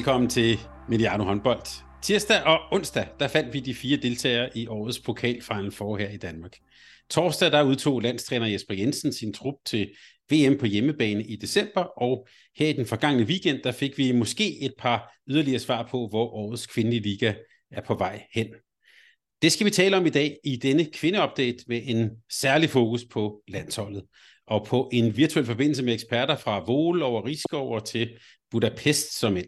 Velkommen til Mediano håndbold. Tirsdag og onsdag, der fandt vi de fire deltagere i årets pokalfinal for her i Danmark. Torsdag, der udtog landstræner Jesper Jensen sin trup til VM på hjemmebane i december, og her i den forgangne weekend, der fik vi måske et par yderligere svar på, hvor årets kvindelige liga er på vej hen. Det skal vi tale om i dag i denne kvindeupdate med en særlig fokus på landsholdet og på en virtuel forbindelse med eksperter fra Vol over Rigskov og til Budapest som et.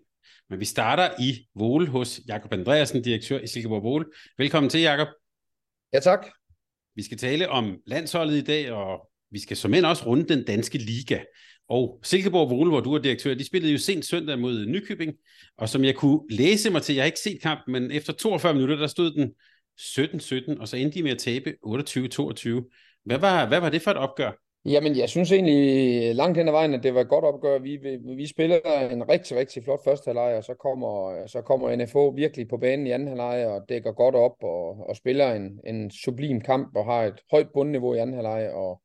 Men vi starter i Vole hos Jakob Andreasen, direktør i Silkeborg Vole. Velkommen til, Jakob. Ja, tak. Vi skal tale om landsholdet i dag, og vi skal som end også runde den danske liga. Og Silkeborg Vole, hvor du er direktør, de spillede jo sent søndag mod Nykøbing, og som jeg kunne læse mig til, jeg har ikke set kampen, men efter 42 minutter, der stod den 17-17, og så endte de med at tabe 28-22. Hvad var, hvad var det for et opgør? Jamen, jeg synes egentlig langt hen ad vejen, at det var et godt opgør. Vi, vi, vi spiller en rigtig, rigtig flot første halvleg, og så kommer, så kommer NFO virkelig på banen i anden halvleg og dækker godt op og, og spiller en, en sublim kamp og har et højt bundniveau i anden halvleg. Og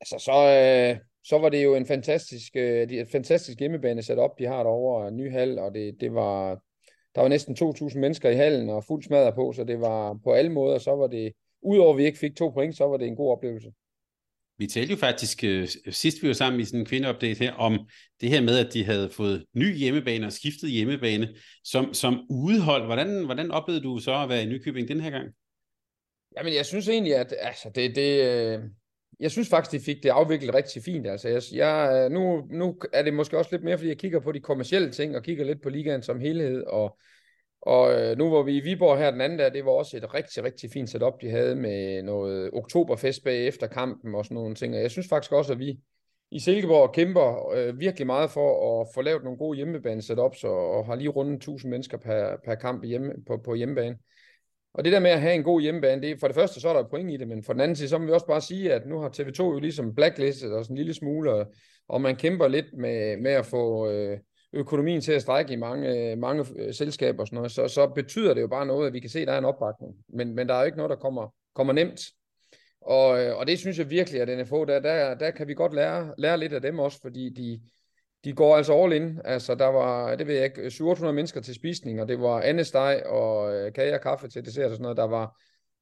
altså, så, øh, så var det jo en fantastisk, øh, et fantastisk hjemmebane sat op, de har derovre, en ny hal, og det, det var, der var næsten 2.000 mennesker i hallen og fuld smadret på, så det var på alle måder, så var det, udover at vi ikke fik to point, så var det en god oplevelse. Vi talte jo faktisk øh, sidst vi var sammen i sådan en kvindeopdate her, om det her med, at de havde fået ny hjemmebane og skiftet hjemmebane som, som udehold. Hvordan, hvordan oplevede du så at være i Nykøbing den her gang? Jamen, jeg synes egentlig, at altså, det, det, øh, jeg synes faktisk, de fik det afviklet rigtig fint. Altså, jeg, jeg, øh, nu, nu er det måske også lidt mere, fordi jeg kigger på de kommercielle ting, og kigger lidt på ligaen som helhed, og og øh, nu hvor vi i Viborg her den anden der, det var også et rigtig, rigtig fint setup, de havde med noget oktoberfest bagefter kampen og sådan nogle ting. Og jeg synes faktisk også, at vi i Silkeborg kæmper øh, virkelig meget for at få lavet nogle gode hjemmebane setups og, og har lige rundt 1000 mennesker per, per kamp hjemme, på, på hjemmebane. Og det der med at have en god hjemmebane, det, for det første så er der point i det, men for den anden side, så må vi også bare sige, at nu har TV2 jo ligesom blacklistet os en lille smule, og, og man kæmper lidt med, med at få... Øh, økonomien til at strække i mange, øh, mange øh, selskaber og sådan noget, så, så betyder det jo bare noget, at vi kan se, at der er en opbakning. Men, men der er jo ikke noget, der kommer, kommer nemt. Og, øh, og det synes jeg virkelig, at NFO, der, der, der kan vi godt lære, lære lidt af dem også, fordi de, de går altså all in. Altså, der var, det ved jeg ikke, 700 mennesker til spisning, og det var andesteg og øh, kage og kaffe til dessert og sådan noget. Der var,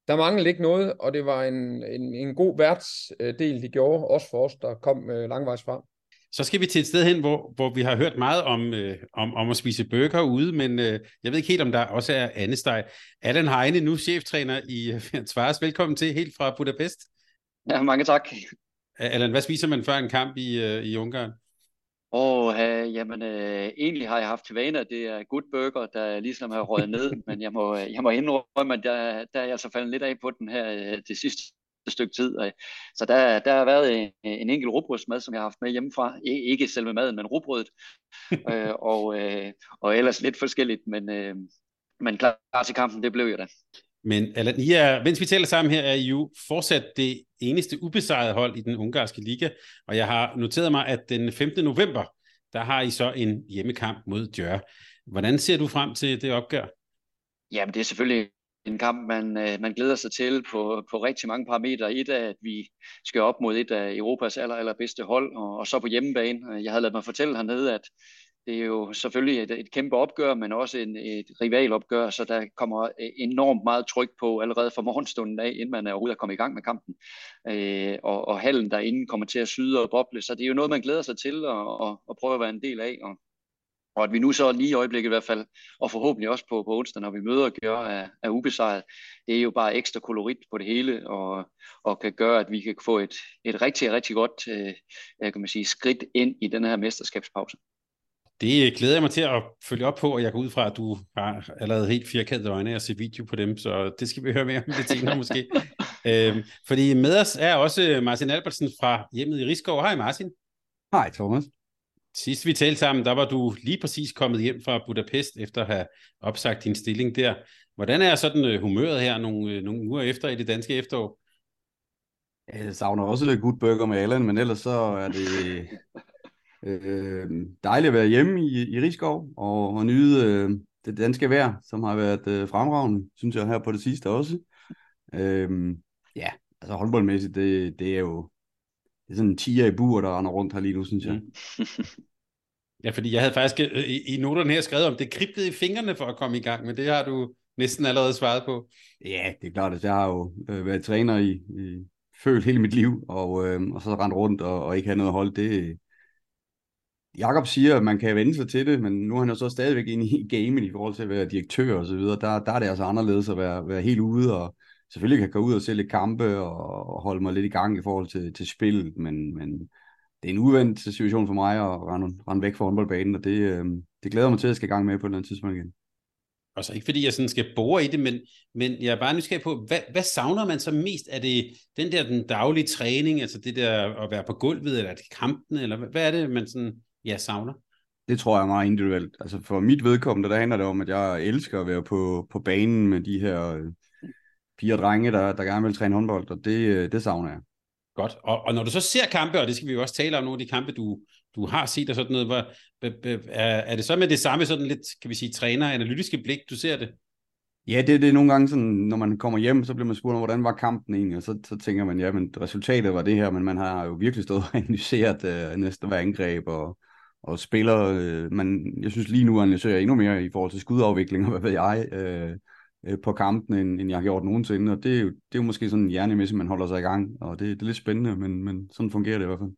der manglede ikke noget, og det var en, en, en god værtsdel, de gjorde, også for os, der kom øh, langvejs fra. Så skal vi til et sted hen, hvor, hvor vi har hørt meget om, øh, om, om at spise burger ude, men øh, jeg ved ikke helt, om der også er andesteg. Allan Heine, nu cheftræner i Tvars. Velkommen til helt fra Budapest. Ja, mange tak. Allan, hvad spiser man før en kamp i, øh, i Ungarn? Åh, oh, uh, jamen uh, egentlig har jeg haft til vane, at det er Good Burger, der ligesom har røget ned, men jeg må, jeg må indrømme, at der, der er jeg så faldet lidt af på den her uh, det sidste stykke tid. Så der, der har været en, en enkelt rugbrødsmad, som jeg har haft med hjemmefra. Ikke selve maden, men rugbrødet. øh, og, øh, og ellers lidt forskelligt, men, øh, men klar til kampen, det blev jeg da. Men Allan, I er, mens vi taler sammen her, er I jo fortsat det eneste ubesejrede hold i den ungarske liga, og jeg har noteret mig, at den 15. november, der har I så en hjemmekamp mod Djør. Hvordan ser du frem til det opgør? Jamen, det er selvfølgelig en kamp, man, øh, man glæder sig til på, på rigtig mange parametre. Et af, at vi skal op mod et af Europas aller, allerbedste hold, og, og så på hjemmebane. Øh, jeg havde ladet mig fortælle hernede, at det er jo selvfølgelig et, et kæmpe opgør, men også en, et rivalopgør, så der kommer øh, enormt meget tryk på allerede fra morgenstunden af, inden man er overhovedet er kommet i gang med kampen. Øh, og, og hallen derinde kommer til at syde og boble, så det er jo noget, man glæder sig til at, at, at prøve at være en del af. Og, og at vi nu så lige i øjeblikket i hvert fald, og forhåbentlig også på, på onsdag, når vi møder gør er, er ubesejret, det er jo bare ekstra kolorit på det hele, og, og kan gøre, at vi kan få et, et rigtig, rigtig godt øh, kan man sige, skridt ind i den her mesterskabspause. Det glæder jeg mig til at følge op på, og jeg går ud fra, at du har allerede helt firkantede øjne og se video på dem, så det skal vi høre mere om lidt senere måske. øhm, fordi med os er også Martin Albertsen fra hjemmet i Rigskov. Hej Martin. Hej Thomas. Sidst vi talte sammen, der var du lige præcis kommet hjem fra Budapest efter at have opsagt din stilling der. Hvordan er sådan uh, humøret her nogle, uh, nogle uger efter i det danske efterår? Jeg savner også lidt good burger med Allan, men ellers så er det øh, dejligt at være hjemme i, i Rigskov og, og nyde øh, det danske vejr, som har været øh, fremragende, synes jeg, her på det sidste også. Øh, ja, altså håndboldmæssigt, det, det er jo det er sådan en tiger i bur, der render rundt her lige nu, synes jeg. Ja, fordi jeg havde faktisk øh, i, i noterne her skrevet om, det kriblede i fingrene for at komme i gang, men det har du næsten allerede svaret på. Ja, det er klart, at jeg har jo øh, været træner i, i følt hele mit liv, og, øh, og så rendt rundt og, og ikke have noget hold, det, Jakob siger, at man kan vende sig til det, men nu er han jo så stadigvæk inde i gamen i forhold til at være direktør og så videre. Der, der er det altså anderledes at være, være helt ude, og selvfølgelig kan jeg gå ud og se lidt kampe og, og holde mig lidt i gang i forhold til, til spillet, men, men det er en uvendt situation for mig at rende, rende væk fra håndboldbanen, og det, øh, det glæder mig til, at jeg skal i gang med på et eller andet tidspunkt igen. Og så ikke fordi jeg sådan skal bore i det, men, men jeg er bare nysgerrig på, hvad, hvad savner man så mest? Er det den der den daglige træning, altså det der at være på gulvet, eller er det kampen, eller hvad, hvad er det, man sådan, ja, savner? Det tror jeg er meget individuelt. Altså for mit vedkommende, der handler det om, at jeg elsker at være på, på banen med de her øh, fire drenge, der, der gerne vil træne håndbold, og det, øh, det savner jeg. Godt. Og, og når du så ser kampe, og det skal vi jo også tale om, nogle af de kampe, du, du har set og sådan noget, hvor, er, er det så med det samme sådan lidt, kan vi sige, træner, analytiske blik, du ser det? Ja, det, det er nogle gange sådan, når man kommer hjem, så bliver man spurgt, hvordan var kampen egentlig, og så, så tænker man, ja, men resultatet var det her, men man har jo virkelig stået og analyseret øh, næsten hver angreb, og, og spiller, øh, man, jeg synes lige nu analyserer jeg endnu mere i forhold til skudafvikling, og hvad ved jeg, øh, øh, på kampen, end, end jeg har gjort nogensinde, og det er jo, det er jo måske sådan hjernemæssigt, man holder sig i gang, og det, det er lidt spændende, men, men sådan fungerer det i hvert fald.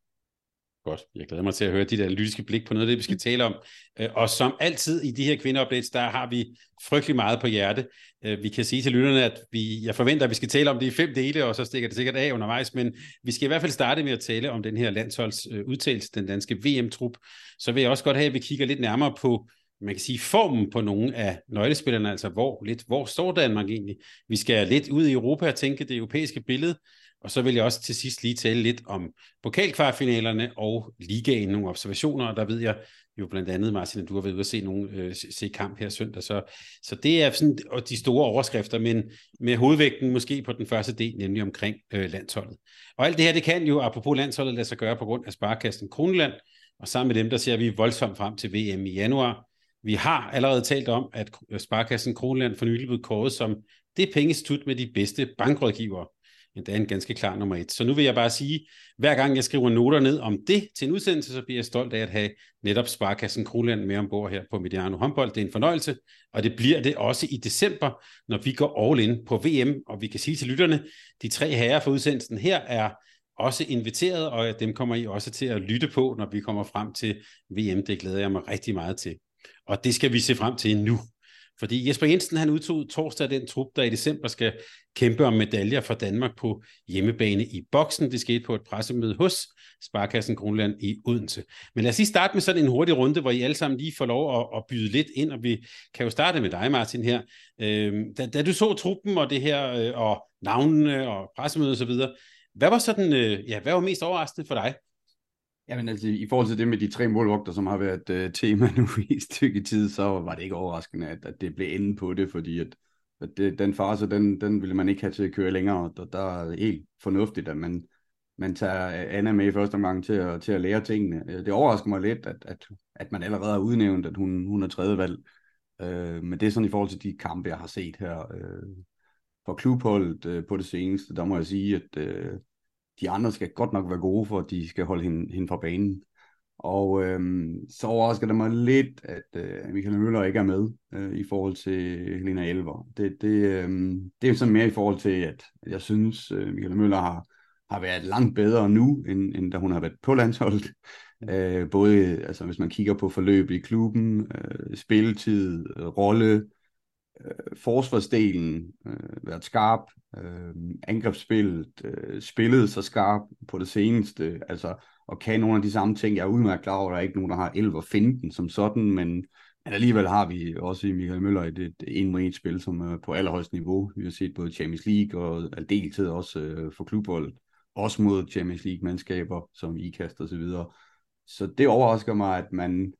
Godt. Jeg glæder mig til at høre dit analytiske blik på noget af det, vi skal tale om. Øh, og som altid i de her kvindeopdates, der har vi frygtelig meget på hjerte. Øh, vi kan sige til lytterne, at vi, jeg forventer, at vi skal tale om det i fem dele, og så stikker det sikkert af undervejs, men vi skal i hvert fald starte med at tale om den her landsholds øh, udtalelse, den danske VM-trup. Så vil jeg også godt have, at vi kigger lidt nærmere på man kan sige, formen på nogle af nøglespillerne, altså hvor, lidt, hvor står Danmark egentlig? Vi skal lidt ud i Europa og tænke det europæiske billede, og så vil jeg også til sidst lige tale lidt om pokalkvartfinalerne og ligaen, nogle observationer, og der ved jeg jo blandt andet, Martin, at du har været ude at se, nogle, øh, se kamp her søndag, så, så det er sådan og de store overskrifter, men med hovedvægten måske på den første del, nemlig omkring øh, landsholdet. Og alt det her, det kan jo, apropos landsholdet, lade sig gøre på grund af Sparkassen Kroneland, og sammen med dem, der ser vi voldsomt frem til VM i januar, vi har allerede talt om, at Sparkassen Kronland for nylig blev kåret som det pengestut med de bedste bankrådgivere. Men det er en ganske klar nummer et. Så nu vil jeg bare sige, hver gang jeg skriver noter ned om det til en udsendelse, så bliver jeg stolt af at have netop Sparkassen Kronland med ombord her på Mediano håndbold. Det er en fornøjelse, og det bliver det også i december, når vi går all in på VM. Og vi kan sige til lytterne, de tre herrer for udsendelsen her er også inviteret, og dem kommer I også til at lytte på, når vi kommer frem til VM. Det glæder jeg mig rigtig meget til. Og det skal vi se frem til nu. Fordi Jesper Jensen han udtog torsdag den trup, der i december skal kæmpe om medaljer for Danmark på hjemmebane i boksen. Det skete på et pressemøde hos Sparkassen Grundland i Odense. Men lad os lige starte med sådan en hurtig runde, hvor I alle sammen lige får lov at, at byde lidt ind, og vi kan jo starte med dig, Martin, her. Øhm, da, da du så truppen og det her, øh, og navnene og pressemødet osv., hvad var sådan, øh, ja, hvad var mest overraskende for dig? Jamen altså, i forhold til det med de tre målvogter, som har været øh, tema nu i et stykke tid, så var det ikke overraskende, at, at det blev enden på det, fordi at, at det, den fase, den, den ville man ikke have til at køre længere, og der er helt fornuftigt, at man, man tager øh, Anna med i første omgang til at, til at lære tingene. Øh, det overrasker mig lidt, at, at, at man allerede har udnævnt, at hun, hun er tredje valg. øh, men det er sådan i forhold til de kampe, jeg har set her øh, for klubholdet øh, på det seneste, der må jeg sige, at Øh, de andre skal godt nok være gode for, at de skal holde hende, hende fra banen. Og øhm, så overrasker det mig lidt, at øh, Michael Møller ikke er med øh, i forhold til Helena Elver. Det, det, øh, det er sådan mere i forhold til, at jeg synes, øh, Michael Møller har, har været langt bedre nu, end, end da hun har været på landsholdet. Øh, både altså, hvis man kigger på forløb i klubben, øh, spilletid, øh, rolle, øh, forsvarsdelen øh, været skarp, øh, angrebsspillet øh, spillet så skarp på det seneste, altså, og kan nogle af de samme ting. Jeg er udmærket klar over, at der er ikke nogen, der har 11 og finde den som sådan, men, men alligevel har vi også i Michael Møller et, et en mod en spil, som er på allerhøjst niveau. Vi har set både Champions League og deltid også øh, for klubbold, også mod Champions League-mandskaber som IKAST og så videre. Så det overrasker mig, at man,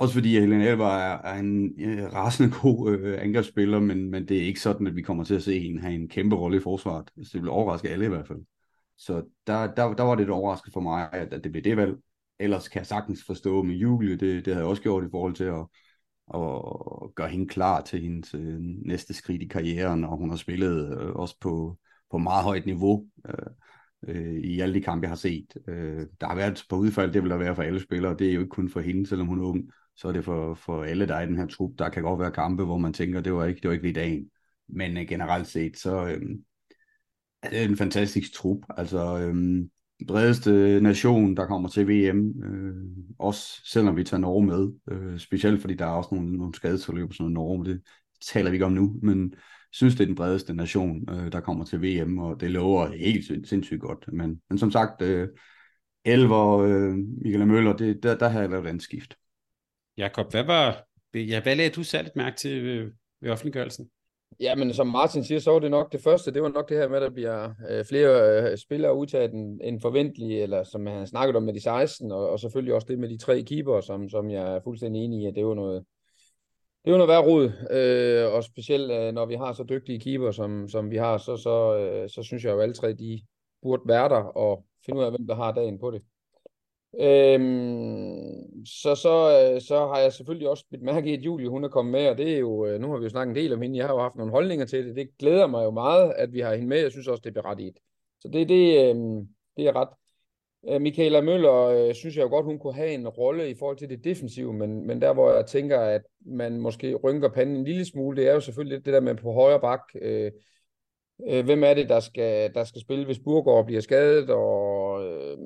også fordi Helene Elber er, er en øh, rasende god øh, angrebsspiller, men, men det er ikke sådan, at vi kommer til at se hende have en kæmpe rolle i forsvaret. Så det vil overraske alle i hvert fald. Så der, der, der var det et overraskelse for mig, at, at det blev det valg. Ellers kan jeg sagtens forstå med Julie, det, det havde jeg også gjort i forhold til at, at gøre hende klar til hendes øh, næste skridt i karrieren, og hun har spillet øh, også på, på meget højt niveau øh, øh, i alle de kampe, jeg har set. Øh, der har været på udfald, det vil der være for alle spillere, det er jo ikke kun for hende, selvom hun er ung, så er det for, for alle, der er i den her trup. Der kan godt være kampe, hvor man tænker, det var ikke, det var ikke lige dagen. Men øh, generelt set, så, øh, det en fantastisk trup. Altså, øh, bredeste nation, der kommer til VM, øh, også selvom vi tager Norge med, øh, specielt fordi der er også nogle, nogle skadesforløb og sådan noget Norge, men det taler vi ikke om nu, men synes, det er den bredeste nation, øh, der kommer til VM, og det lover helt sindssygt godt. Men, men som sagt, øh, Elver, øh, Michael Møller, det, der, der har jeg lavet et skift. Jakob, hvad var, ja, hvad lagde du særligt mærke til ved, ved offentliggørelsen? Ja, men som Martin siger, så var det nok det første, det var nok det her med, at der bliver øh, flere øh, spillere udtaget end, end forventelige, eller som han snakket om med de 16, og, og selvfølgelig også det med de tre keeper, som, som jeg er fuldstændig enig i, at det var noget, det var noget værd rod, øh, og specielt øh, når vi har så dygtige keeper, som, som vi har, så, så, øh, så synes jeg jo, at alle tre de burde være der og finde ud af, hvem der har dagen på det. Øhm, så, så, øh, så har jeg selvfølgelig også mit mærke i, at Julie hun er kommet med, og det er jo, øh, nu har vi jo snakket en del om hende, jeg har jo haft nogle holdninger til det, det glæder mig jo meget, at vi har hende med, jeg synes også, det er berettiget. Så det, det, øhm, det er ret. Øh, Michaela Møller øh, synes jeg jo godt, hun kunne have en rolle i forhold til det defensive, men, men der hvor jeg tænker, at man måske rynker panden en lille smule, det er jo selvfølgelig det der med på højre bak, øh, hvem er det, der skal, der skal spille, hvis Burgård bliver skadet, og øh,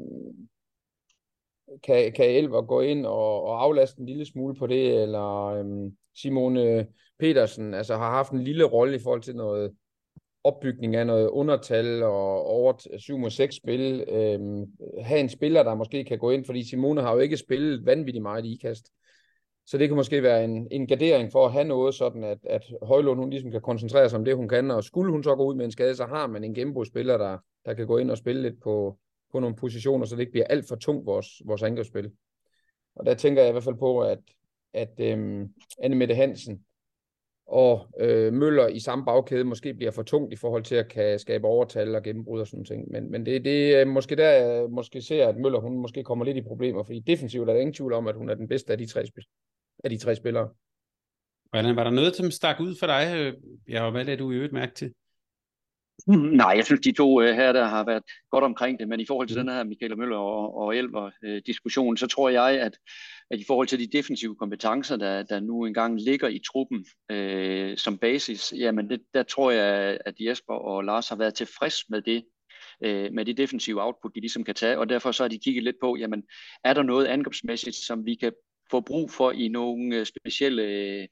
kan, kan Elver gå ind og, og aflaste en lille smule på det, eller øhm, Simone Petersen altså har haft en lille rolle i forhold til noget opbygning af noget undertal og over 7 øh, mod 6 spil. Øhm, have en spiller, der måske kan gå ind, fordi Simone har jo ikke spillet vanvittigt meget i ikast. Så det kan måske være en, en gardering for at have noget, sådan at, at Højlund hun ligesom kan koncentrere sig om det, hun kan, og skulle hun så gå ud med en skade, så har man en gennembrudsspiller, der, der kan gå ind og spille lidt på, på nogle positioner, så det ikke bliver alt for tungt, vores, vores angrebsspil. Og der tænker jeg i hvert fald på, at, at øhm, Anne Mette Hansen og øh, Møller i samme bagkæde måske bliver for tungt i forhold til at kan skabe overtal og gennembrud og sådan ting. Men, men det, det er måske der, jeg måske ser, at Møller hun måske kommer lidt i problemer, fordi defensivt er der ingen tvivl om, at hun er den bedste af de tre, af de tre spillere. Hvordan var der noget, som stak ud for dig? Øh, jeg har hvad du i øvrigt mærke til? Nej, jeg synes, de to uh, her, der har været godt omkring det, men i forhold til mm. den her Michael Møller og, og Elver uh, diskussion, så tror jeg, at, at i forhold til de defensive kompetencer, der, der nu engang ligger i truppen uh, som basis, jamen det, der tror jeg, at Jesper og Lars har været tilfreds med det, uh, med det defensive output, de ligesom kan tage, og derfor så har de kigget lidt på, jamen er der noget angrebsmæssigt, som vi kan få brug for i nogle specielle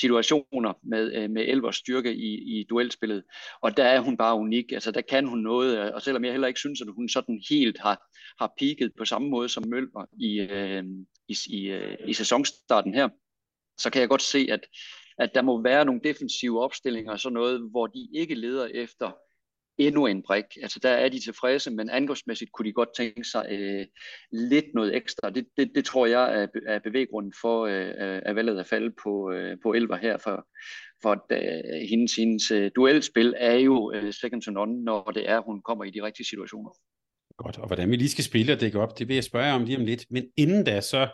situationer med, øh, med Elvers styrke i, i duelspillet. Og der er hun bare unik. Altså der kan hun noget, øh, og selvom jeg heller ikke synes, at hun sådan helt har, har peaked på samme måde som Møller i, øh, i, i, øh, i sæsonstarten her, så kan jeg godt se, at, at der må være nogle defensive opstillinger og sådan noget, hvor de ikke leder efter endnu en brik. Altså der er de tilfredse, men angrebsmæssigt kunne de godt tænke sig øh, lidt noget ekstra. Det, det, det tror jeg er, er bevæggrunden for, øh, at valget at falde på, øh, på Elver her, for, for at øh, hendes, hendes øh, duelspil er jo øh, second to none, når det er, hun kommer i de rigtige situationer. Godt, og hvordan vi lige skal spille og dække op, det vil jeg spørge om lige om lidt. Men inden da, så,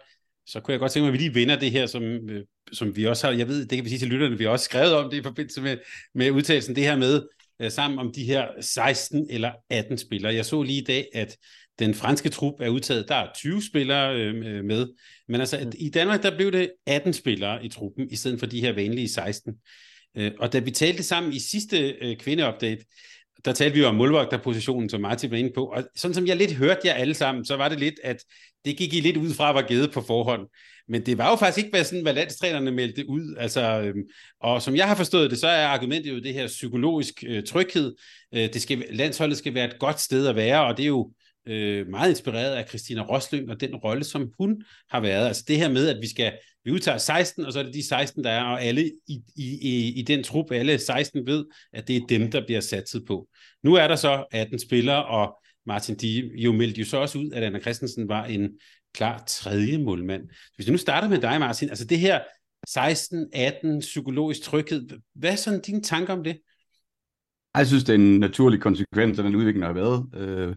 så kunne jeg godt tænke mig, at vi lige vinder det her, som, øh, som vi også har, jeg ved, det kan vi sige til lytterne, vi har også skrevet om det i forbindelse med, med udtalelsen, det her med, øh, sammen om de her 16 eller 18 spillere. Jeg så lige i dag, at den franske trup er udtaget. Der er 20 spillere øh, med. Men altså, mm. i Danmark, der blev det 18 spillere i truppen, i stedet for de her vanlige 16. Øh, og da vi talte sammen i sidste øh, kvindeupdate, der talte vi jo om målvogterpositionen, som Martin var inde på, og sådan som jeg lidt hørte jer alle sammen, så var det lidt, at det gik I lidt ud fra, var givet på forhånd. Men det var jo faktisk ikke, hvad, sådan, hvad landstrænerne meldte ud. Altså, øhm, og som jeg har forstået det, så er argumentet jo det her psykologisk øh, tryghed. Øh, det skal, landsholdet skal være et godt sted at være, og det er jo øh, meget inspireret af Christina Roslyng og den rolle, som hun har været. Altså det her med, at vi skal, vi udtager 16, og så er det de 16, der er, og alle i, i, i, i den trup, alle 16 ved, at det er dem, der bliver satset på. Nu er der så 18 spillere, og Martin, de jo meldte jo så også ud, at Anna Christensen var en klar tredje målmand. Hvis vi nu starter med dig, Martin, altså det her 16-18 psykologisk tryghed, hvad er sådan dine tanker om det? Jeg synes, det er en naturlig konsekvens af den udvikling, der har været øh,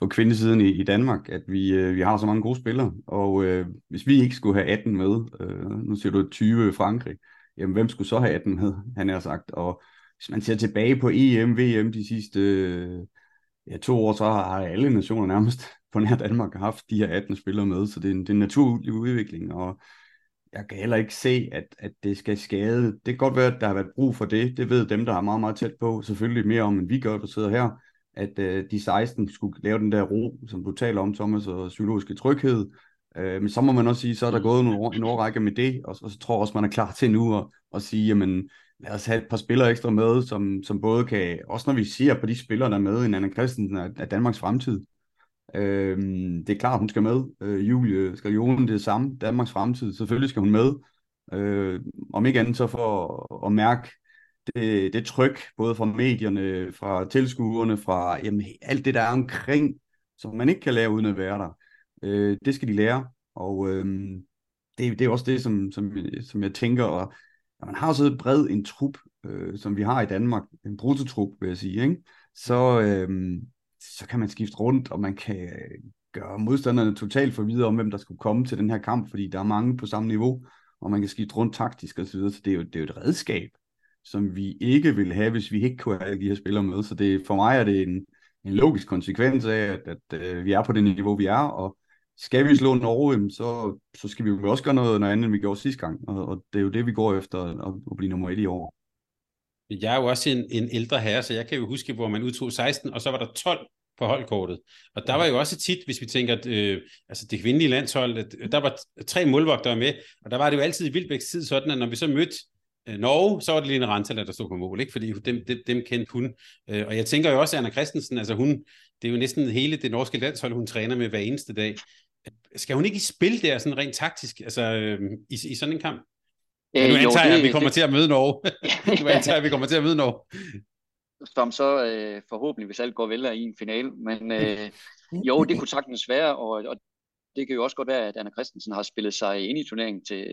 på kvindesiden i, i Danmark, at vi, øh, vi har så mange gode spillere. Og øh, hvis vi ikke skulle have 18 med, øh, nu siger du 20 Frankrig, jamen hvem skulle så have 18 med, han har sagt. Og hvis man ser tilbage på EM, VM de sidste øh, ja, to år, så har alle nationer nærmest på nær Danmark haft de her 18 spillere med, så det er en, det er en naturlig udvikling, og jeg kan heller ikke se, at, at det skal skade. Det kan godt være, at der har været brug for det. Det ved dem, der er meget, meget tæt på. Selvfølgelig mere om, end vi gør, der sidder her. At uh, de 16 skulle lave den der ro, som du taler om, Thomas, og psykologiske tryghed. Uh, men så må man også sige, så er der gået en, år, en årrække med det, og, og så tror jeg også, man er klar til nu at, at sige, jamen lad os have et par spillere ekstra med, som, som både kan, også når vi siger på de spillere, der er med, en Anna Christensen er, er Danmarks fremtid, Øh, det er klart, hun skal med. Øh, Julie skal jo det samme. Danmarks fremtid. Selvfølgelig skal hun med. Øh, om ikke andet så for at mærke det, det tryk, både fra medierne, fra tilskuerne, fra jamen, alt det, der er omkring, som man ikke kan lære uden at være der. Øh, det skal de lære, og øh, det, det er også det, som, som, som jeg tænker, og når man har så bred en trup, øh, som vi har i Danmark, en brutotrup, vil jeg sige, ikke? så, øh, så kan man skifte rundt, og man kan gøre modstanderne totalt forvidere om, hvem der skulle komme til den her kamp, fordi der er mange på samme niveau, og man kan skifte rundt taktisk og så videre, så det er jo, det er jo et redskab, som vi ikke ville have, hvis vi ikke kunne have de her spillere med, så det, for mig er det en, en logisk konsekvens af, at, at, øh, vi er på det niveau, vi er, og skal vi slå Norge, så, så skal vi jo også gøre noget, noget andet, end vi gjorde sidste gang, og, og det er jo det, vi går efter, at, at blive nummer et i år. Jeg er jo også en, en ældre herre, så jeg kan jo huske, hvor man udtog 16, og så var der 12 på holdkortet. Og der var jo også tit, hvis vi tænker, at øh, altså det kvindelige landshold, at der var tre målvogtere med, og der var det jo altid i Vildbæks tid sådan, at når vi så mødte Norge, så var det Lene Rantala, der stod på mål, ikke? fordi dem, dem, dem kendte hun. Øh, og jeg tænker jo også, at Anna Christensen, altså hun, det er jo næsten hele det norske landshold, hun træner med hver eneste dag. Skal hun ikke i spil der, sådan rent taktisk, altså øh, i, i sådan en kamp? Ja, nu antager jeg, at vi kommer det... til at møde Norge. nu antager jeg, at vi kommer til at møde Norge som så øh, forhåbentlig, hvis alt går vel, er i en finale. Men øh, jo, det kunne sagtens være, og, og det kan jo også godt være, at Anna Christensen har spillet sig ind i turneringen, til,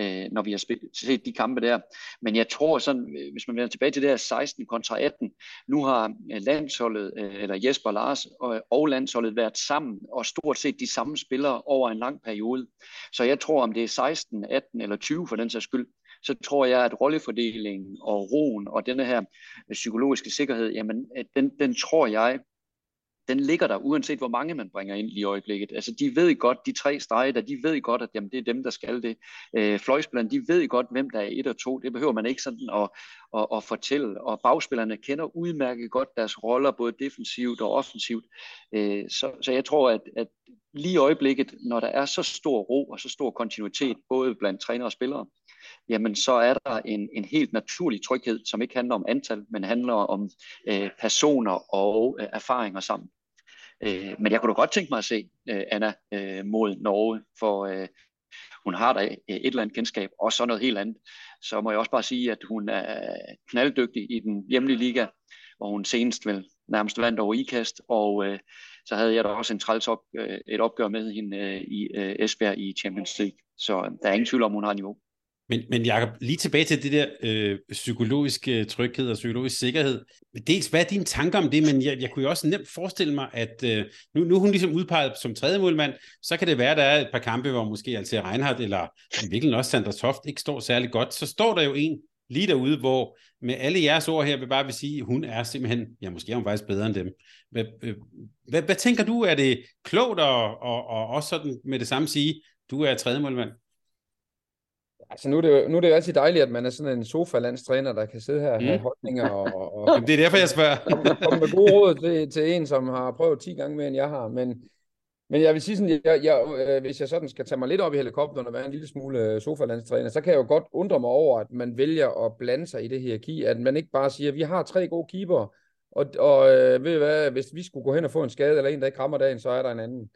øh, når vi har spillet, set de kampe der. Men jeg tror sådan, øh, hvis man vender tilbage til det her 16 kontra 18, nu har øh, landsholdet, øh, eller Jesper Lars og, og landsholdet været sammen, og stort set de samme spillere over en lang periode. Så jeg tror, om det er 16, 18 eller 20 for den sags skyld, så tror jeg, at rollefordelingen og roen og denne her psykologiske sikkerhed, jamen, den, den tror jeg, den ligger der, uanset hvor mange man bringer ind i øjeblikket. Altså, de ved godt, de tre streger der, de ved godt, at jamen, det er dem, der skal det. Øh, fløjspillerne, de ved godt, hvem der er et og to. Det behøver man ikke sådan at, at, at fortælle. Og bagspillerne kender udmærket godt deres roller, både defensivt og offensivt. Øh, så, så jeg tror, at, at lige i øjeblikket, når der er så stor ro og så stor kontinuitet, både blandt træner og spillere, jamen så er der en, en helt naturlig tryghed, som ikke handler om antal, men handler om øh, personer og øh, erfaringer sammen. Øh, men jeg kunne da godt tænke mig at se øh, Anna øh, mod Norge, for øh, hun har da øh, et eller andet kendskab, og så noget helt andet. Så må jeg også bare sige, at hun er knalddygtig i den hjemlige liga, hvor hun senest vel nærmest vandt over IKAST, og øh, så havde jeg da også en træls op, øh, et opgør med hende øh, i øh, Esbjerg i Champions League. Så øh, der er ingen tvivl om, hun har niveau. Men, men Jacob, lige tilbage til det der øh, psykologiske tryghed og psykologisk sikkerhed. Dels, hvad er dine tanker om det? Men jeg, jeg kunne jo også nemt forestille mig, at øh, nu, nu er hun ligesom udpeget som tredje målmand, så kan det være, at der er et par kampe, hvor måske Altea Reinhardt eller virkelig også Sandra Toft ikke står særlig godt. Så står der jo en lige derude, hvor med alle jeres ord her vil bare vil sige, at hun er simpelthen, ja måske er hun faktisk bedre end dem. Hvad, hvad, hvad tænker du, er det klogt at og, og også sådan med det samme sige, du er tredje målmand? Altså nu er, det jo, nu er det jo altid dejligt, at man er sådan en sofa-landstræner, der kan sidde her og mm. have holdninger. Og, og, Jamen, det er derfor, jeg spørger. komme med gode råd til, til en, som har prøvet 10 gange mere, end jeg har. Men, men jeg vil sige sådan, jeg, jeg, øh, hvis jeg sådan skal tage mig lidt op i helikopteren og være en lille smule øh, sofa-landstræner, så kan jeg jo godt undre mig over, at man vælger at blande sig i det hierarki, at man ikke bare siger, at vi har tre gode keeper, Og, og øh, ved I hvad, hvis vi skulle gå hen og få en skade, eller en, der ikke rammer dagen, så er der en anden.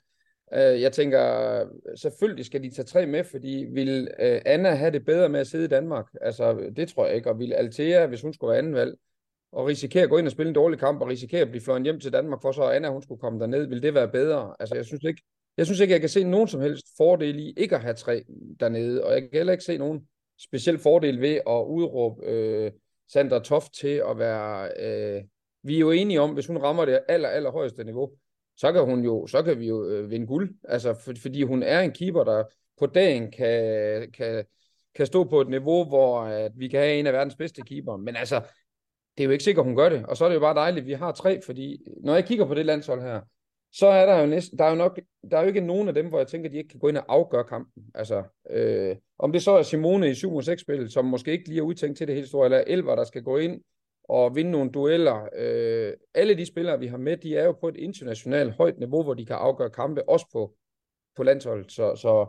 Øh, jeg tænker, selvfølgelig skal de tage tre med, fordi vil øh, Anna have det bedre med at sidde i Danmark? Altså, det tror jeg ikke. Og vil Altea, hvis hun skulle være anden valg, og risikere at gå ind og spille en dårlig kamp, og risikere at blive fløjet hjem til Danmark, for så Anna, hun skulle komme derned, vil det være bedre? Altså, jeg synes ikke, jeg synes ikke, jeg kan se nogen som helst fordel i ikke at have tre dernede, og jeg kan heller ikke se nogen speciel fordel ved at udråbe øh, Sandra Toft til at være... Øh, vi er jo enige om, hvis hun rammer det aller, aller højeste niveau, så kan, hun jo, så kan vi jo øh, vinde guld. Altså, for, fordi hun er en keeper, der på dagen kan, kan, kan stå på et niveau, hvor at vi kan have en af verdens bedste keeper. Men altså, det er jo ikke sikkert, hun gør det. Og så er det jo bare dejligt, at vi har tre, fordi når jeg kigger på det landshold her, så er der jo næsten, der er jo nok, der er jo ikke nogen af dem, hvor jeg tænker, at de ikke kan gå ind og afgøre kampen. Altså, øh, om det så er Simone i 7 6 spillet som måske ikke lige er udtænkt til det helt store, eller Elver, der skal gå ind og vinde nogle dueller. Øh, alle de spillere, vi har med, de er jo på et internationalt højt niveau, hvor de kan afgøre kampe, også på, på landsholdet. Så, så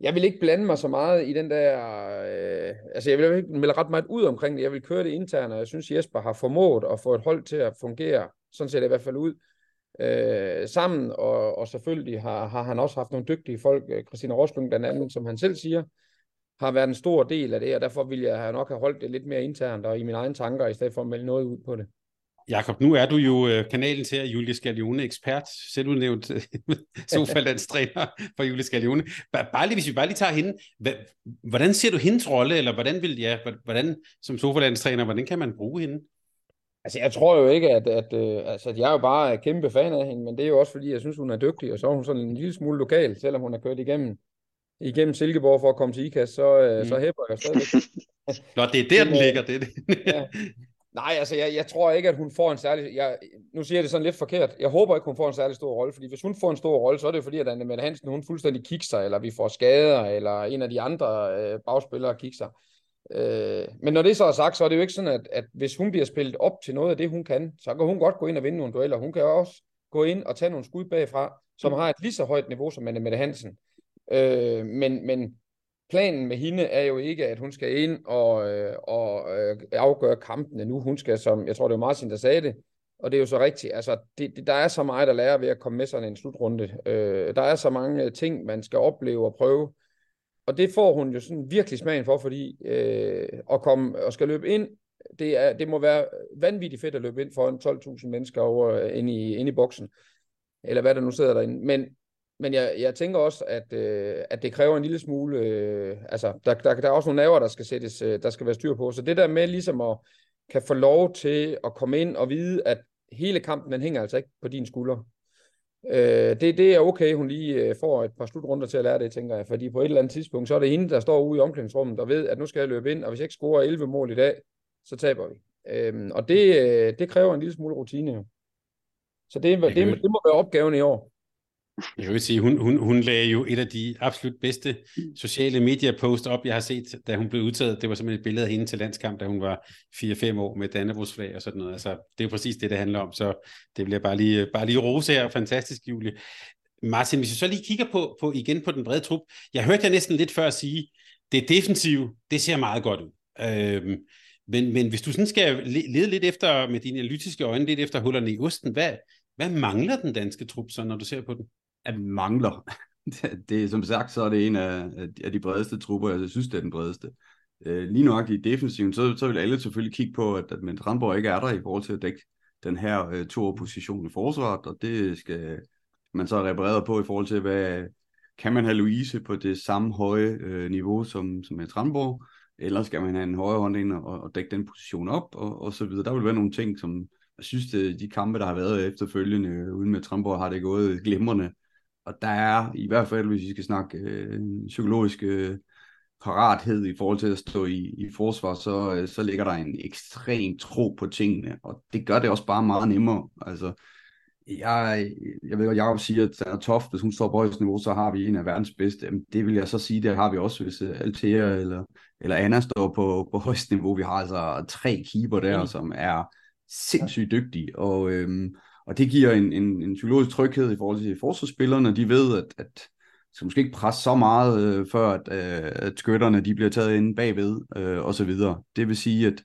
jeg vil ikke blande mig så meget i den der... Øh, altså, jeg vil ikke melde ret meget ud omkring det. Jeg vil køre det internt, og jeg synes, Jesper har formået at få et hold til at fungere, sådan ser det i hvert fald ud, øh, sammen, og, og selvfølgelig har, har han også haft nogle dygtige folk, øh, Christina Roslund blandt andet, som han selv siger, har været en stor del af det, og derfor vil jeg nok have holdt det lidt mere internt og i mine egne tanker, i stedet for at melde noget ud på det. Jakob, nu er du jo øh, kanalen til Julie Scalione, ekspert, selvudnævnt øh, sofalandstræner for Julie Scalione. Bare lige, hvis vi bare lige tager hende, hvordan ser du hendes rolle, eller hvordan vil, ja, hvordan som sofalandstræner, hvordan kan man bruge hende? Altså, jeg tror jo ikke, at, at, at altså, jeg er jo bare kæmpe fan af hende, men det er jo også, fordi jeg synes, hun er dygtig, og så er hun sådan en lille smule lokal, selvom hun har kørt igennem igennem Silkeborg for at komme til IKAS, så, mm. så hæpper jeg stadigvæk. Nå, det er der, den ligger. Det, det. ja. Nej, altså jeg, jeg tror ikke, at hun får en særlig... Jeg, nu siger jeg det sådan lidt forkert. Jeg håber ikke, hun får en særlig stor rolle, fordi hvis hun får en stor rolle, så er det fordi, at Anne Mette Hansen, hun fuldstændig kikser, eller vi får skader, eller en af de andre øh, bagspillere kikser. Øh, men når det så er sagt, så er det jo ikke sådan, at, at hvis hun bliver spillet op til noget af det, hun kan, så kan hun godt gå ind og vinde nogle dueller. Hun kan også gå ind og tage nogle skud bagfra, som har et lige så højt niveau som Anne Mette Hansen. Øh, men, men planen med hende er jo ikke, at hun skal ind og, øh, og øh, afgøre kampene nu. Hun skal, som jeg tror, det var Martin, der sagde det, og det er jo så rigtigt. Altså, det, det, der er så meget at lære ved at komme med sådan en slutrunde. Øh, der er så mange øh, ting, man skal opleve og prøve. Og det får hun jo sådan virkelig smagen for, fordi øh, at komme og skal løbe ind, det, er, det må være vanvittigt fedt at løbe ind foran 12.000 mennesker over øh, inde i, inde i boksen. Eller hvad der nu sidder derinde. Men men jeg, jeg tænker også, at, øh, at det kræver en lille smule, øh, altså der, der, der er også nogle nerver, der skal sættes, øh, der skal være styr på. Så det der med ligesom at kan få lov til at komme ind og vide, at hele kampen, den hænger altså ikke på din skulder. Øh, det, det er okay, hun lige øh, får et par slutrunder til at lære det, tænker jeg. Fordi på et eller andet tidspunkt, så er det hende, der står ude i omklædningsrummet og ved, at nu skal jeg løbe ind, og hvis jeg ikke scorer 11 mål i dag, så taber vi. Øh, og det, øh, det kræver en lille smule rutine. Så det, det, det må være opgaven i år. Jeg vil sige, hun, hun, hun lagde jo et af de absolut bedste sociale medier-post op, jeg har set, da hun blev udtaget. Det var simpelthen et billede af hende til landskamp, da hun var 4-5 år med Dannebrogsflag og sådan noget. Altså, det er jo præcis det, det handler om, så det bliver bare lige, bare lige rose her. Fantastisk, Julie. Martin, hvis vi så lige kigger på, på igen på den brede trup. Jeg hørte jer næsten lidt før sige, det defensive, det ser meget godt ud. Øhm, men, men hvis du sådan skal lede lidt efter, med dine analytiske øjne, lidt efter hullerne i osten, hvad, hvad mangler den danske trup så, når du ser på den? At mangler. det, det, som sagt, så er det en af, af de bredeste trupper. Jeg synes, det er den bredeste. Øh, lige nok i defensiven, så, så vil alle selvfølgelig kigge på, at, at Trandborg ikke er der i forhold til at dække den her øh, to-position i forsvaret, og det skal man så reparere på i forhold til, hvad kan man have Louise på det samme høje øh, niveau som, som med Trandborg, eller skal man have en højre hånd ind og, og dække den position op, og, og så videre. Der vil være nogle ting, som jeg synes, det, de kampe, der har været efterfølgende, uden med Trandborg, har det gået glimrende og der er i hvert fald, hvis vi skal snakke øh, psykologisk øh, parathed i forhold til at stå i, i forsvar, så, øh, så ligger der en ekstrem tro på tingene, og det gør det også bare meget nemmere. Altså, jeg, jeg ved godt, Jacob siger, at er Toft, hvis hun står på højst niveau, så har vi en af verdens bedste. Jamen, det vil jeg så sige, det har vi også, hvis uh, Altea eller, eller Anna står på, på højst niveau. Vi har altså tre keeper der, mm. som er sindssygt dygtige, og øhm, og det giver en, en, en psykologisk tryghed i forhold til forsvarsspillerne. De ved, at, at skal måske ikke presse så meget, øh, før at, øh, at skytterne de bliver taget ind bagved, øh, og så videre. Det vil sige, at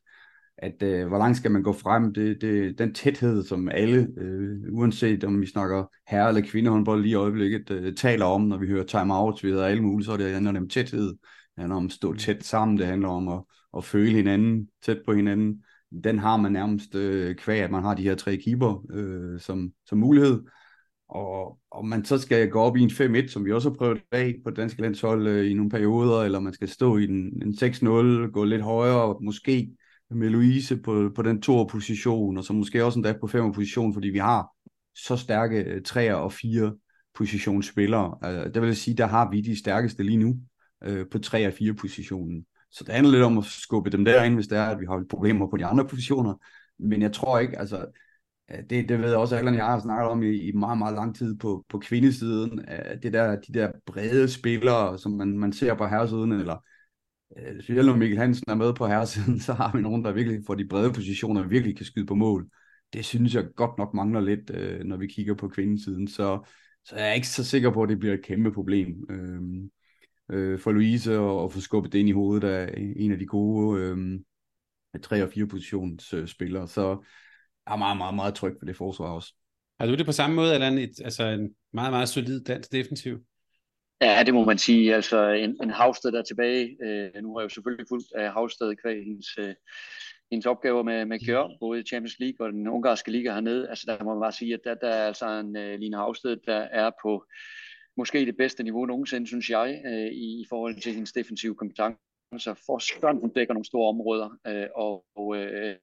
at øh, hvor langt skal man gå frem, det, det, den tæthed, som alle, øh, uanset om vi snakker herre- eller kvindehåndbold lige i øjeblikket, øh, taler om, når vi hører timeouts, vi hedder alle mulige, så det handler om tæthed, det handler om at stå mm. tæt sammen, det handler om at, at føle hinanden, tæt på hinanden. Den har man nærmest øh, kvæg, at man har de her tre keeper øh, som, som mulighed. Og om man så skal gå op i en 5-1, som vi også har prøvet af på det danske landshold øh, i nogle perioder, eller man skal stå i en, en 6-0, gå lidt højere, måske med Louise på, på den to position, og så måske også endda på fem position, fordi vi har så stærke øh, og 4 positionsspillere. Øh, altså, der vil jeg sige, der har vi de stærkeste lige nu øh, på 3 og 4 positionen. Så det handler lidt om at skubbe dem derind, hvis det er, at vi har problemer på de andre positioner. Men jeg tror ikke, altså, det, det ved jeg også, at jeg har snakket om i, i meget, meget lang tid på, på kvindesiden. Det der, de der brede spillere, som man, man ser på herresiden, eller øh, specielt når Mikkel Hansen er med på herresiden, så har vi nogen, der virkelig får de brede positioner, virkelig kan skyde på mål. Det synes jeg godt nok mangler lidt, øh, når vi kigger på kvindesiden. Så, så jeg er ikke så sikker på, at det bliver et kæmpe problem øhm, øh, for Louise at, at få skubbet det ind i hovedet af en af de gode øh, 3- og 4 positions øh, spillere. Så jeg er meget, meget, meget tryg for det forsvar også. Har du det på samme måde, eller en, et, altså en meget, meget solid dansk defensiv? Ja, det må man sige. Altså en, en Havsted der er tilbage. Øh, nu har jeg jo selvfølgelig fulgt af Havsted kvæg hendes, øh, hendes opgaver med, med Gjør, både i Champions League og den ungarske liga hernede. Altså der må man bare sige, at der, der er altså en øh, Line Havsted, der er på måske det bedste niveau nogensinde, synes jeg, øh, i, i forhold til hendes defensive kompetence så for hun dækker nogle store områder, øh, og, og, øh,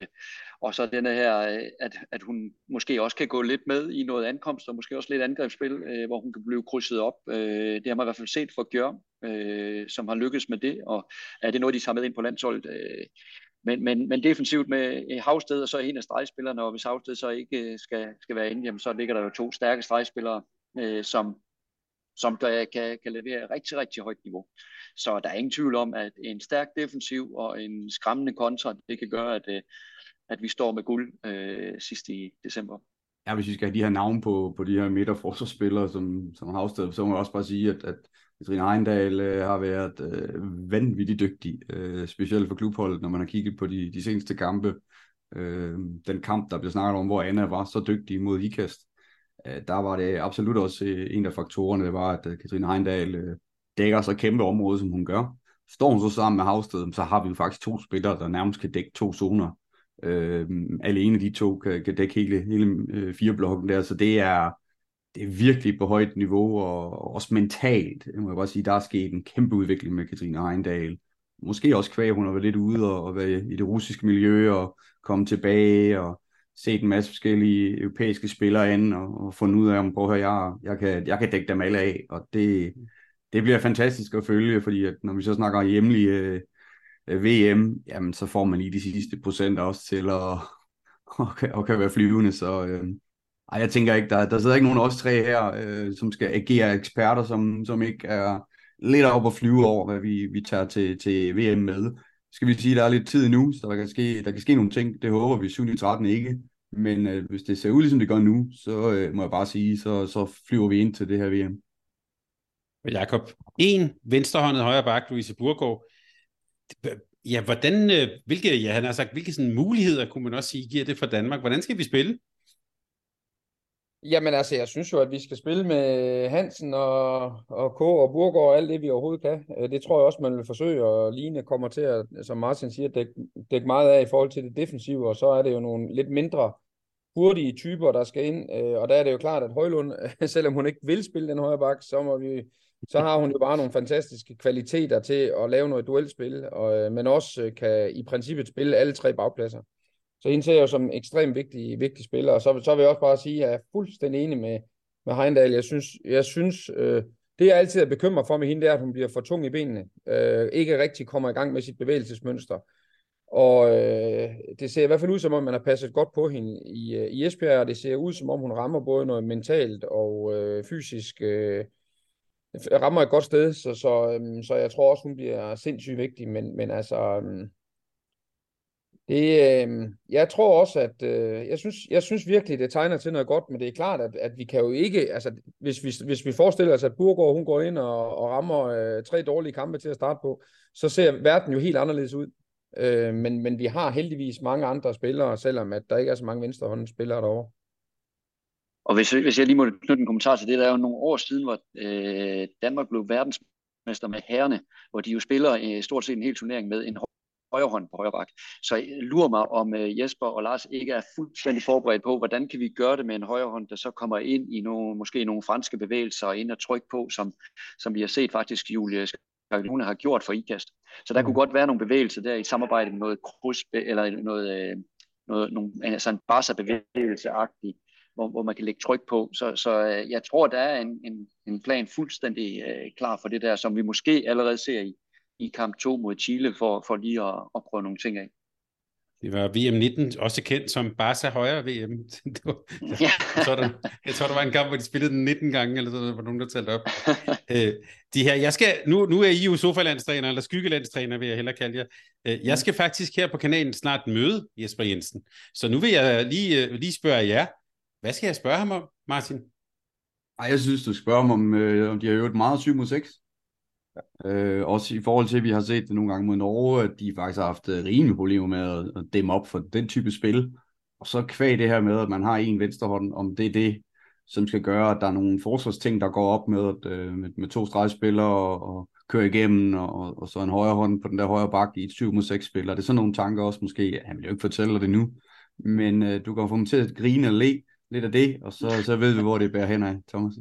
og så denne her, øh, at, at hun måske også kan gå lidt med i noget ankomst, og måske også lidt angrebsspil, øh, hvor hun kan blive krydset op. Øh, det har man i hvert fald set for Gjørm, øh, som har lykkes med det, og er det noget, de tager med ind på landsholdet. Øh, men, men, men defensivt med øh, Havsted, og så en af stregspillerne, og hvis Havsted så ikke øh, skal, skal være inde, jamen, så ligger der jo to stærke stregspillere, øh, som, som der kan, kan levere rigtig, rigtig højt niveau. Så der er ingen tvivl om, at en stærk defensiv og en skræmmende kontra, det kan gøre, at, øh, at vi står med guld øh, sidst i december. Ja, hvis vi skal have de her navne på, på de her midterforsvarsspillere, som, som Havsted, så må jeg også bare sige, at, at Trine Heindal øh, har været øh, vanvittigt dygtig, øh, specielt for klubholdet, når man har kigget på de, de seneste kampe. Øh, den kamp, der blev snakket om, hvor Anna var så dygtig mod IKAST, øh, der var det absolut også øh, en af faktorerne, det var, at øh, Katrine Heindal øh, dækker så kæmpe område, som hun gør. Står hun så sammen med Havsted, så har vi jo faktisk to spillere, der nærmest kan dække to zoner. Øh, alene de to kan, kan dække hele, hele øh, fire blokken der, så det er, det er virkelig på højt niveau, og også mentalt, øh, må jeg bare sige, der er sket en kæmpe udvikling med Katrine Heindal. Måske også kvæg, hun har været lidt ude og, og været i det russiske miljø, og komme tilbage, og set en masse forskellige europæiske spillere an, og, og fundet ud af, om prøv at høre, jeg, jeg, kan, jeg kan dække dem alle af, og det, det bliver fantastisk at følge, fordi at når vi så snakker hjemlige øh, VM, jamen så får man lige de sidste procent også til at og kan, og kan være flyvende, så øh, ej, jeg tænker ikke, der, der sidder ikke nogen af os tre her, øh, som skal agere eksperter, som, som ikke er lidt op at flyve over, hvad vi, vi tager til, til VM med. Skal vi sige, der er lidt tid nu, så der kan ske, der kan ske nogle ting. Det håber vi 7. 13 ikke. Men øh, hvis det ser ud, ligesom det gør nu, så øh, må jeg bare sige, så, så flyver vi ind til det her VM. Jakob. En venstrehåndet højre bak, Louise Burgård. Ja, hvordan, øh, hvilke, ja, han har sagt, hvilke sådan muligheder, kunne man også sige, giver det for Danmark? Hvordan skal vi spille? Jamen altså, jeg synes jo, at vi skal spille med Hansen og, og K og Burgård og alt det, vi overhovedet kan. Øh, det tror jeg også, man vil forsøge, og Line kommer til at, som Martin siger, dække, dække meget af i forhold til det defensive, og så er det jo nogle lidt mindre hurtige typer, der skal ind, øh, og der er det jo klart, at Højlund, selvom hun ikke vil spille den højre bak, så må vi så har hun jo bare nogle fantastiske kvaliteter til at lave noget duelspil, og, øh, men også kan i princippet spille alle tre bagpladser. Så hende ser jeg jo som en ekstremt vigtig, vigtig spiller, og så, så vil jeg også bare sige, at jeg er fuldstændig enig med, med Heindal. Jeg synes, jeg synes øh, det jeg altid er bekymret for med hende, det er, at hun bliver for tung i benene. Øh, ikke rigtig kommer i gang med sit bevægelsesmønster. Og øh, det ser i hvert fald ud, som om man har passet godt på hende i, øh, i Esbjerg, og det ser ud, som om hun rammer både noget mentalt og øh, fysisk øh, rammer et godt sted, så, så, øh, så jeg tror også, hun bliver sindssygt vigtig, men, men altså, Øh, det, øh, jeg tror også, at øh, jeg, synes, jeg synes virkelig, det tegner til noget godt, men det er klart, at, at vi kan jo ikke, altså hvis vi, hvis vi forestiller os, at Burgård hun går ind og, og rammer øh, tre dårlige kampe til at starte på, så ser verden jo helt anderledes ud. Øh, men, men vi har heldigvis mange andre spillere, selvom at der ikke er så mange venstrehåndede spillere derovre. Og hvis, hvis jeg lige må knytte en kommentar til det, der er jo nogle år siden, hvor øh, Danmark blev verdensmester med herrene, hvor de jo spiller øh, stort set en hel turnering med en højre hånd på højre bak. Så øh, lurer mig, om øh, Jesper og Lars ikke er fuldstændig forberedt på, hvordan kan vi gøre det med en højre hånd, der så kommer ind i nogle, måske nogle franske bevægelser og ind og tryk på, som, som vi har set faktisk Julie Scaglione har gjort for IKAST. Så der mm. kunne godt være nogle bevægelser der i samarbejde med noget kryds, eller noget, øh, noget, nogle, altså en Barca-bevægelse-agtig, hvor, hvor man kan lægge tryk på. Så, så jeg tror, der er en, en, en plan fuldstændig øh, klar for det der, som vi måske allerede ser i, i kamp 2 mod Chile, for, for lige at, at prøve nogle ting af. Det var VM19, også kendt som Barca højre VM. det var, ja. jeg, tror, der, jeg tror, der var en kamp, hvor de spillede den 19 gange, eller sådan noget, hvor nogen der talte op. øh, de her, jeg skal, nu, nu er I jo sofalandstræner, eller skyggelandstræner, vil jeg hellere kalde jer. Øh, jeg skal faktisk her på kanalen snart møde Jesper Jensen. Så nu vil jeg lige, lige spørge jer, hvad skal jeg spørge ham om, Martin? Ej, jeg synes, du spørger ham om, øh, om de har øvet meget 7 mod 6. Øh, også i forhold til, at vi har set det nogle gange mod Norge, at de faktisk har haft øh, rimelig problemer med at, dæmme op for den type spil. Og så kvæg det her med, at man har en venstrehånd, om det er det, som skal gøre, at der er nogle forsvarsting, der går op med, at, øh, med, med to stregspillere og, og kører igennem, og, og så en højre hånd på den der højre bakke i et 7 mod 6 spil. Og det er sådan nogle tanker også måske, han vil jo ikke fortælle det nu, men øh, du kan få dem til at grine og le lidt af det, og så, så ved vi, hvor det bærer hen af, Thomas.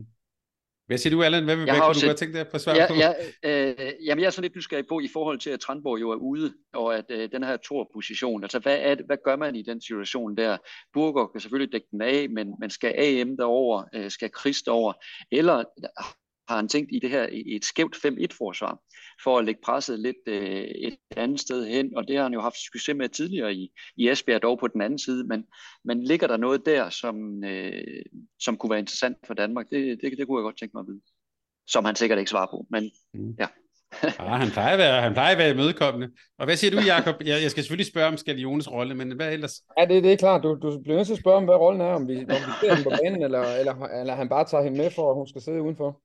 Hvad siger du, Allan? Hvad, hvad kunne du godt tænke dig på svar ja, på? Ja, øh, jamen, jeg er sådan lidt nysgerrig på i forhold til, at Trandborg jo er ude, og at øh, den her tor-position, altså hvad, er det, hvad gør man i den situation der? Burger kan selvfølgelig dække den af, men, men skal AM derover, øh, skal Christ over, eller har han tænkt i det her i et skævt 5-1-forsvar, for at lægge presset lidt øh, et andet sted hen, og det har han jo haft succes med tidligere i, i Esbjerg, dog på den anden side, men, men ligger der noget der, som, øh, som kunne være interessant for Danmark? Det, det, det kunne jeg godt tænke mig at vide. Som han sikkert ikke svarer på, men mm. ja. ah, han plejer at være, han plejer at være imødekommende. Og hvad siger du, Jakob? Jeg, jeg skal selvfølgelig spørge om Skaliones rolle, men hvad ellers? Ja, det, det er klart. Du, du bliver nødt til at spørge om, hvad rollen er, om vi, om vi ser hende på banen, eller, eller, eller han bare tager hende med for, at hun skal sidde udenfor.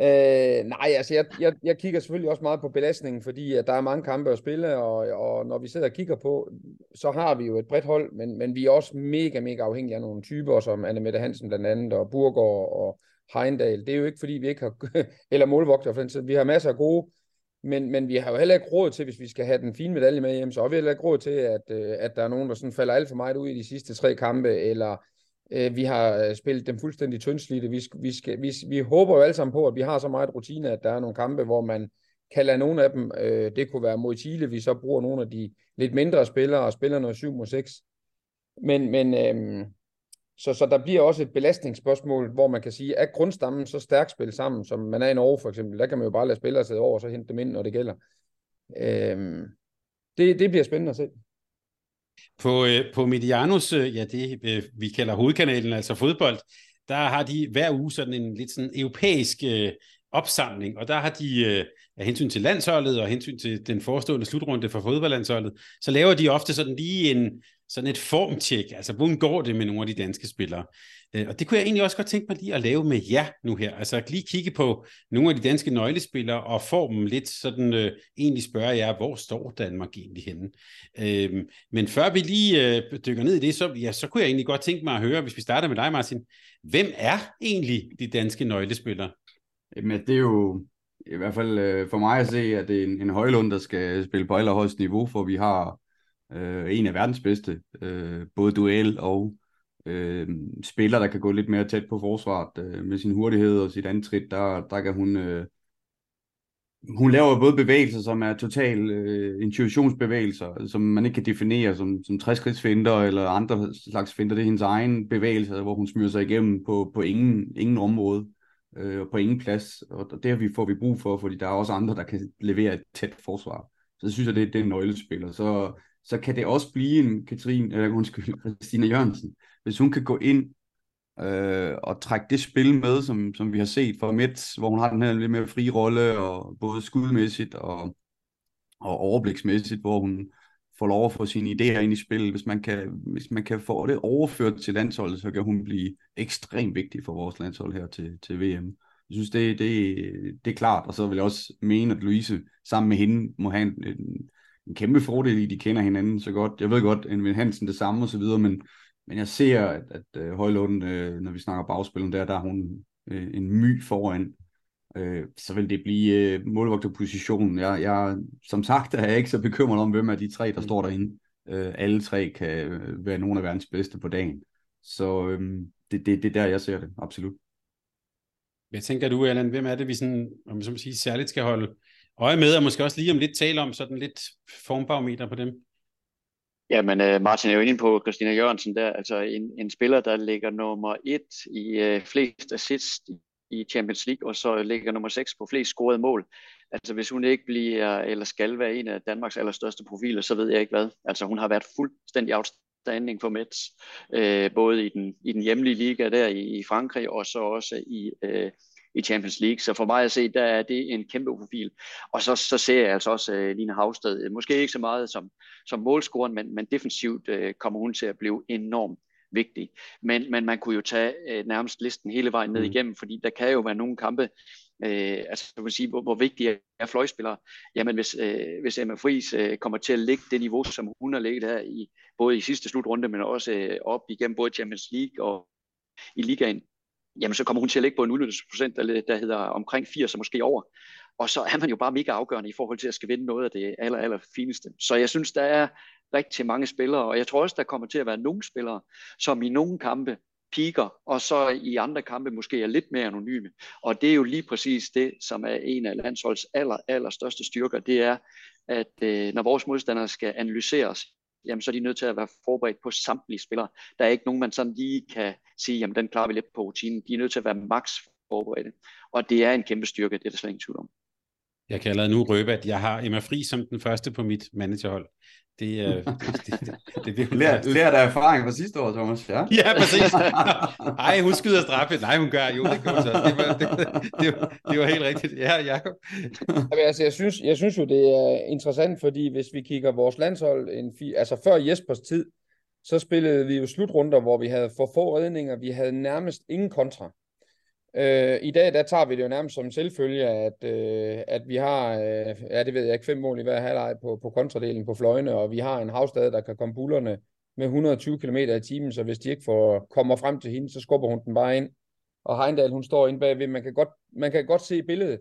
Øh, nej, altså jeg, jeg, jeg kigger selvfølgelig også meget på belastningen, fordi at der er mange kampe at spille, og, og når vi sidder og kigger på, så har vi jo et bredt hold, men, men vi er også mega, mega afhængige af nogle typer, som Anne Mette Hansen blandt andet, og Burgård og Heindal. Det er jo ikke, fordi vi ikke har, eller målvogter for den tid. Vi har masser af gode, men, men vi har jo heller ikke råd til, hvis vi skal have den fine medalje med hjem, så har vi heller ikke råd til, at, øh, at der er nogen, der sådan falder alt for meget ud i de sidste tre kampe, eller Øh, vi har øh, spillet dem fuldstændig tyndslidte. Vi, vi, skal, vi, vi håber jo alle sammen på, at vi har så meget rutine, at der er nogle kampe, hvor man kan lade nogle af dem, øh, det kunne være mod Chile, vi så bruger nogle af de lidt mindre spillere og spiller noget 7 mod 6. Men, men øh, så, så der bliver også et belastningsspørgsmål, hvor man kan sige, er grundstammen så stærkt spillet sammen, som man er i Norge for eksempel, der kan man jo bare lade spillere sidde over, og så hente dem ind, når det gælder. Øhm, det, det bliver spændende at se. På, øh, på Medianos, øh, ja det øh, vi kalder hovedkanalen, altså fodbold, der har de hver uge sådan en lidt sådan europæisk øh, opsamling, og der har de øh, af hensyn til landsholdet og hensyn til den forestående slutrunde for fodboldlandsholdet, så laver de ofte sådan lige en, sådan et formtjek, altså hvordan går det med nogle af de danske spillere. Øh, og det kunne jeg egentlig også godt tænke mig lige at lave med jer nu her, altså lige kigge på nogle af de danske nøglespillere og få lidt sådan, øh, egentlig spørge jer, hvor står Danmark egentlig henne? Øh, men før vi lige øh, dykker ned i det, så, ja, så kunne jeg egentlig godt tænke mig at høre, hvis vi starter med dig Martin, hvem er egentlig de danske nøglespillere? Jamen det er jo i hvert fald øh, for mig at se, at det er en, en højlund, der skal spille på allerhøjst niveau, for vi har øh, en af verdens bedste, øh, både duel og øh, spiller, der kan gå lidt mere tæt på forsvaret øh, med sin hurtighed og sit antrit, der, der kan hun... Øh, hun laver både bevægelser, som er total øh, intuitionsbevægelser, som man ikke kan definere som, som 60 finder eller andre slags finder. Det er hendes egen bevægelser, hvor hun smyrer sig igennem på, på ingen, ingen område øh, og på ingen plads. Og det har vi, får vi brug for, fordi der er også andre, der kan levere et tæt forsvar. Så jeg synes, at det, det er en nøglespiller. Så så kan det også blive en Katrin, eller undskyld, Christina Jørgensen, hvis hun kan gå ind øh, og trække det spil med, som, som vi har set fra Mets, hvor hun har den her lidt mere fri rolle, og både skudmæssigt og, og overbliksmæssigt, hvor hun får lov at få sine idéer ind i spillet. Hvis man kan, hvis man kan få det overført til landsholdet, så kan hun blive ekstremt vigtig for vores landshold her til, til VM. Jeg synes, det, det, det er klart, og så vil jeg også mene, at Louise sammen med hende må have en, en en kæmpe fordel i, at de kender hinanden så godt. Jeg ved godt, en Hansen det samme og så videre, men, men jeg ser, at, at uh, Højlund, uh, når vi snakker bagspillen der, der er hun uh, en my foran. Uh, så vil det blive uh, målvogterpositionen. Jeg, jeg, som sagt er jeg ikke så bekymret om, hvem af de tre, der mm. står derinde. Uh, alle tre kan være nogle af verdens bedste på dagen. Så um, det, det, det er der, jeg ser det, absolut. Hvad tænker du, Allan? Hvem er det, vi sådan, om så må sige, særligt skal holde øje med, og måske også lige om lidt tale om sådan lidt formbarometer på dem? Jamen, uh, øh, Martin er jo inde på Christina Jørgensen der, altså en, en spiller, der ligger nummer et i uh, flest assist i Champions League, og så ligger nummer 6 på flest scorede mål. Altså hvis hun ikke bliver, eller skal være en af Danmarks allerstørste profiler, så ved jeg ikke hvad. Altså hun har været fuldstændig outstanding for Mets, øh, både i den, i den hjemlige liga der i, i Frankrig, og så også i, øh, i Champions League. Så for mig at se, der er det en kæmpe profil. Og så, så ser jeg altså også uh, Line Havsted, måske ikke så meget som, som målscoren, men, men defensivt uh, kommer hun til at blive enormt vigtig. Men, men man kunne jo tage uh, nærmest listen hele vejen ned mm. igennem, fordi der kan jo være nogle kampe, øh, altså man sige, hvor, hvor vigtige er fløjspillere. Jamen hvis, øh, hvis Emma Friis øh, kommer til at lægge det niveau, som hun har ligget her i både i sidste slutrunde, men også øh, op igennem både Champions League og i ligaen, jamen så kommer hun til at ligge på en udnyttelsesprocent, der, der hedder omkring 80 og måske over. Og så er man jo bare mega afgørende i forhold til at skal vinde noget af det aller, aller fineste. Så jeg synes, der er rigtig mange spillere, og jeg tror også, der kommer til at være nogle spillere, som i nogle kampe piker, og så i andre kampe måske er lidt mere anonyme. Og det er jo lige præcis det, som er en af landsholds aller, aller største styrker, det er, at øh, når vores modstandere skal analyseres, jamen så er de nødt til at være forberedt på samtlige spillere. Der er ikke nogen, man sådan lige kan sige, jamen den klarer vi lidt på rutinen. De er nødt til at være max forberedte. Og det er en kæmpe styrke, det er der slet ingen tvivl om. Jeg kan allerede nu røbe, at jeg har Emma Fri som den første på mit managerhold. Det er... Det, det, det, det, Lær, lært af erfaring fra sidste år, Thomas. Ja, ja præcis. Nej, hun skyder straffe. Nej, hun gør. Jo, det gør så. Det var, det, det, var, det var helt rigtigt. Ja, Jacob. Jamen, altså, jeg, synes, jeg synes jo, det er interessant, fordi hvis vi kigger vores landshold, en fi, altså før Jespers tid, så spillede vi jo slutrunder, hvor vi havde for få redninger. Vi havde nærmest ingen kontra. Øh, I dag der tager vi det jo nærmest som en selvfølge, at, øh, at vi har, øh, ja det ved jeg ikke, fem mål i hver halvleg på, på kontradelen på fløjene, og vi har en havstad, der kan komme bullerne med 120 km i timen, så hvis de ikke får, kommer frem til hende, så skubber hun den bare ind. Og Heindal, hun står inde bagved, man kan godt, man kan godt se billedet.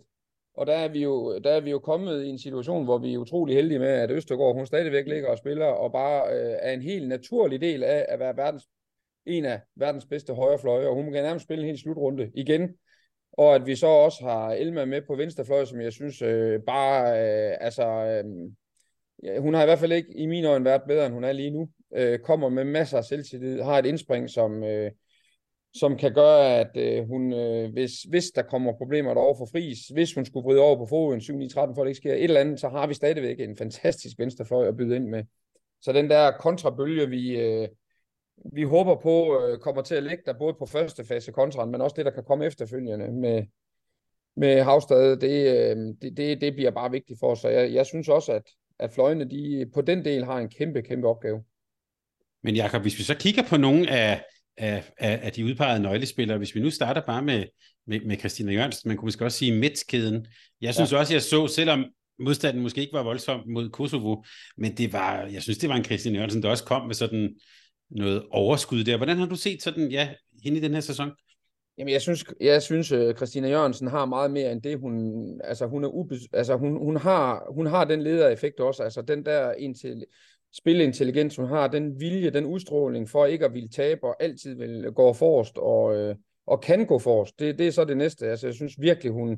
Og der er, vi jo, der er vi jo kommet i en situation, hvor vi er utrolig heldige med, at Østergaard, hun stadigvæk ligger og spiller, og bare øh, er en helt naturlig del af at være verdens en af verdens bedste højrefløje, og hun kan nærmest spille en helt slutrunde igen. Og at vi så også har Elma med på venstrefløj, som jeg synes øh, bare, øh, altså, øh, ja, hun har i hvert fald ikke i mine øjne været bedre, end hun er lige nu. Øh, kommer med masser af selvtillid, har et indspring, som, øh, som kan gøre, at øh, hun, øh, hvis, hvis der kommer problemer derovre for Fris, hvis hun skulle bryde over på foden 7-9-13, for at det ikke sker et eller andet, så har vi stadigvæk en fantastisk venstrefløj at byde ind med. Så den der kontrabølge, vi, øh, vi håber på øh, kommer til at ligge der både på første fase kontra, men også det, der kan komme efterfølgende med, med Havstad, det, øh, det, det, det bliver bare vigtigt for os. Så jeg, jeg synes også, at, at fløjene de, på den del har en kæmpe, kæmpe opgave. Men Jakob, hvis vi så kigger på nogle af, af, af, af de udpegede nøglespillere, hvis vi nu starter bare med, med, med Christina Jørgensen, man kunne måske også sige Metskæden. Jeg synes ja. også, jeg så, selvom modstanden måske ikke var voldsom mod Kosovo, men det var, jeg synes, det var en Christina Jørgensen, der også kom med sådan noget overskud der. Hvordan har du set sådan, ja, hende i den her sæson? Jamen, jeg synes, jeg synes øh, Christina Jørgensen har meget mere end det, hun, altså hun er ube, altså hun, hun, har, hun har den ledereffekt også, altså den der intel, spilintelligens, hun har, den vilje, den udstråling for ikke at ville tabe og altid vil gå forrest og, øh, og kan gå forrest. Det, det er så det næste. Altså, jeg synes virkelig, hun,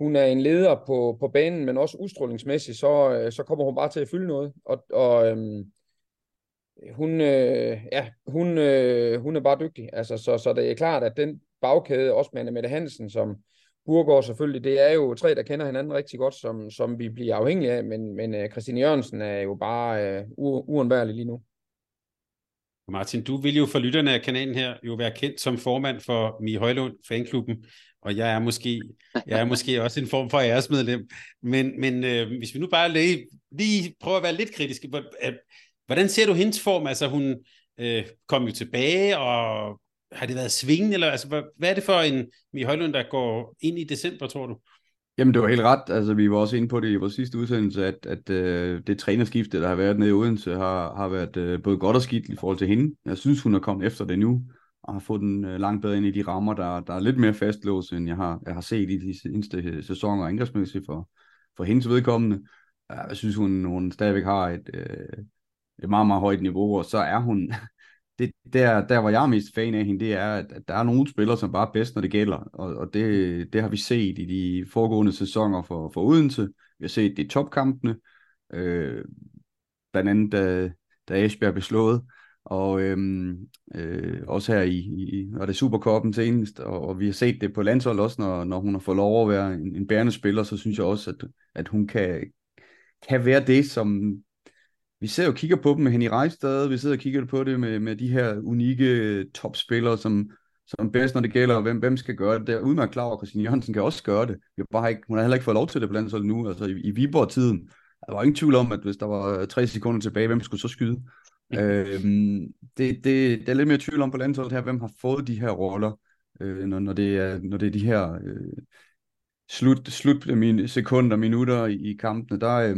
hun er en leder på, på banen, men også udstrålingsmæssigt, så, øh, så kommer hun bare til at fylde noget. Og, og um, hun, øh, ja, hun, øh, hun er bare dygtig. Altså, så, så det er klart, at den bagkæde, også med Mette Hansen, som Burgård selvfølgelig, det er jo tre, der kender hinanden rigtig godt, som, som vi bliver afhængige af, men, men øh, Christine Jørgensen er jo bare uh, uundværlig lige nu. Martin, du vil jo for lytterne af kanalen her jo være kendt som formand for Mi Højlund fanklubben, og jeg er måske, jeg er måske også en form for æresmedlem. Men, men øh, hvis vi nu bare lige, lige prøver at være lidt kritiske, øh, Hvordan ser du hendes form? Altså hun øh, kom jo tilbage, og har det været svingende? Eller, altså, hvad, hvad er det for en Mie Højlund, der går ind i december, tror du? Jamen, det var helt ret. Altså, vi var også inde på det i vores sidste udsendelse, at, at øh, det trænerskifte, der har været nede i Odense, har, har været øh, både godt og skidt i forhold til hende. Jeg synes, hun er kommet efter det nu, og har fået den øh, langt bedre ind i de rammer, der, der er lidt mere fastlåst, end jeg har, jeg har set i de seneste øh, sæsoner angrebsmæssigt for, for hendes vedkommende. Jeg synes, hun, hun stadigvæk har et, øh, et meget, meget højt niveau, og så er hun, det, der, der hvor jeg er mest fan af hende, det er, at, der er nogle spillere, som bare er bedst, når det gælder. Og, og det, det har vi set i de foregående sæsoner for, for Odense. Vi har set det i topkampene. Øh, blandt andet, da, da Esbjerg blev slået. Og øhm, øh, også her i, i var det Superkoppen senest, og, og vi har set det på landshold også, når, når hun har fået lov at være en, en bærende spiller, så synes jeg også, at, at hun kan, kan være det, som vi ser jo kigger på dem med Henny Rejstad, vi sidder og kigger på det med, med de her unikke topspillere, som, som bedst, når det gælder, hvem, hvem skal gøre det. Det er udmærket klar over, Christine Jørgensen kan også gøre det. Vi har bare ikke, hun har heller ikke fået lov til det på landsholdet nu. Altså i, i Viborg-tiden, der var ingen tvivl om, at hvis der var tre sekunder tilbage, hvem skulle så skyde? øhm, det, det, det er lidt mere tvivl om på landsholdet her, hvem har fået de her roller, øh, når, når, det er, når det er de her øh, slut, slut min, sekunder, minutter i, i kampene. Der, øh,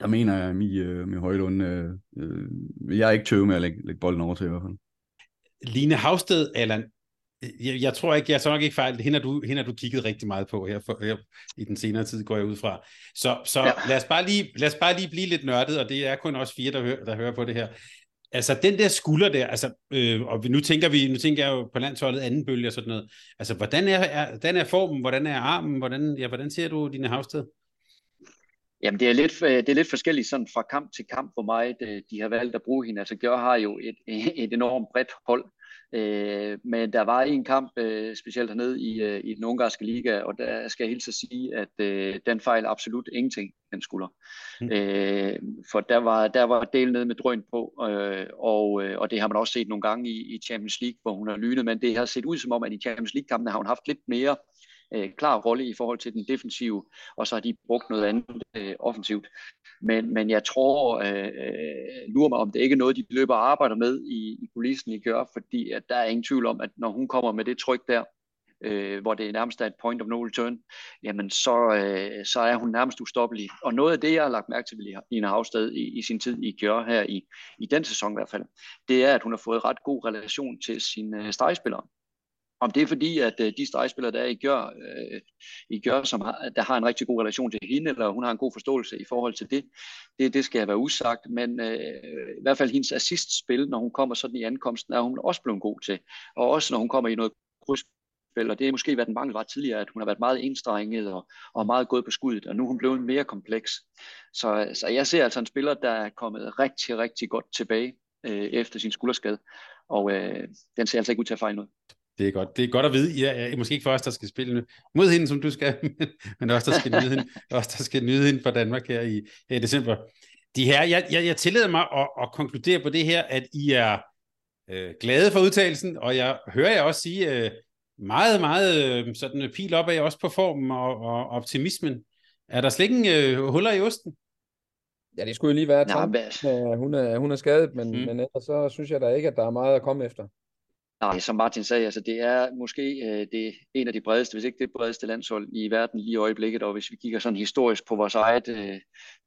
der mener jeg, at Mi, øh, Mi Højlund, øh, øh, jeg er ikke tøve med at lægge, lægge bolden over til i hvert fald. Line Havsted, Allan, jeg, jeg tror ikke, jeg tror nok ikke fejl, hende har du, hende har du kigget rigtig meget på her, for, her i den senere tid, går jeg ud fra. Så, så ja. lad, os bare lige, lad os bare lige blive lidt nørdet, og det er kun også fire, der, hører, der hører på det her. Altså den der skulder der, altså, øh, og nu tænker vi, nu tænker jeg jo på landsholdet anden bølge og sådan noget. Altså, hvordan er, er, hvordan er formen, hvordan er armen, hvordan, ja, hvordan ser du dine Havsted? Jamen, det er, lidt, øh, det er lidt forskelligt sådan fra kamp til kamp, hvor meget øh, de har valgt at bruge hende. Altså, Gjør har jo et, et enormt bredt hold, øh, men der var en kamp, øh, specielt hernede i, øh, i den ungarske liga, og der skal jeg hilse at sige, at øh, den fejl absolut ingenting, den skulder. Mm. Øh, for der var, der var del ned med drøn på, øh, og, øh, og det har man også set nogle gange i, i Champions League, hvor hun har lynet, men det har set ud som om, at i Champions League-kampene har hun haft lidt mere øh, klar rolle i forhold til den defensive, og så har de brugt noget andet øh, offensivt. Men, men jeg tror, øh, lurer mig om det ikke er noget, de løber og arbejder med i, i kulissen i gør, fordi at der er ingen tvivl om, at når hun kommer med det tryk der, øh, hvor det nærmest er et point of no return, jamen så, øh, så er hun nærmest ustoppelig. Og noget af det, jeg har lagt mærke til ved en Havsted i, i sin tid i Gjør her i, i den sæson i hvert fald, det er, at hun har fået ret god relation til sine øh, stregspillere. Om det er fordi, at øh, de stregspillere, der er i Gør, øh, i Gør som har, der har en rigtig god relation til hende, eller hun har en god forståelse i forhold til det, det, det skal være usagt. Men øh, i hvert fald hendes assistspil, når hun kommer sådan i ankomsten, er hun også blevet god til. Og også når hun kommer i noget krydsspil, og det er måske været en mangel var tidligere, at hun har været meget enstrenget og, og meget gået på skuddet, og nu er hun blevet mere kompleks. Så, så jeg ser altså en spiller, der er kommet rigtig, rigtig godt tilbage øh, efter sin skulderskade, og øh, den ser altså ikke ud til at fejle noget. Det er godt. Det er godt at vide. Jeg er måske ikke for os, der skal spille mod hende, som du skal, men også der skal nyde hende, også der skal nyde hende fra Danmark her i, her i december. De her, jeg, jeg, jeg tillader mig at, at konkludere på det her, at I er øh, glade for udtalelsen, og jeg hører jer også sige øh, meget, meget øh, sådan pil op af også på formen og, og optimismen. Er der slet ikke øh, huller i osten? Ja, det skulle jo lige være Trump. Ja, hun, er, hun er skadet, men, mm. men ellers så synes jeg da ikke, at der er meget at komme efter. Nej, som Martin sagde, altså det er måske øh, det en af de bredeste, hvis ikke det bredeste landshold i verden lige i øjeblikket, og hvis vi kigger sådan historisk på vores eget øh,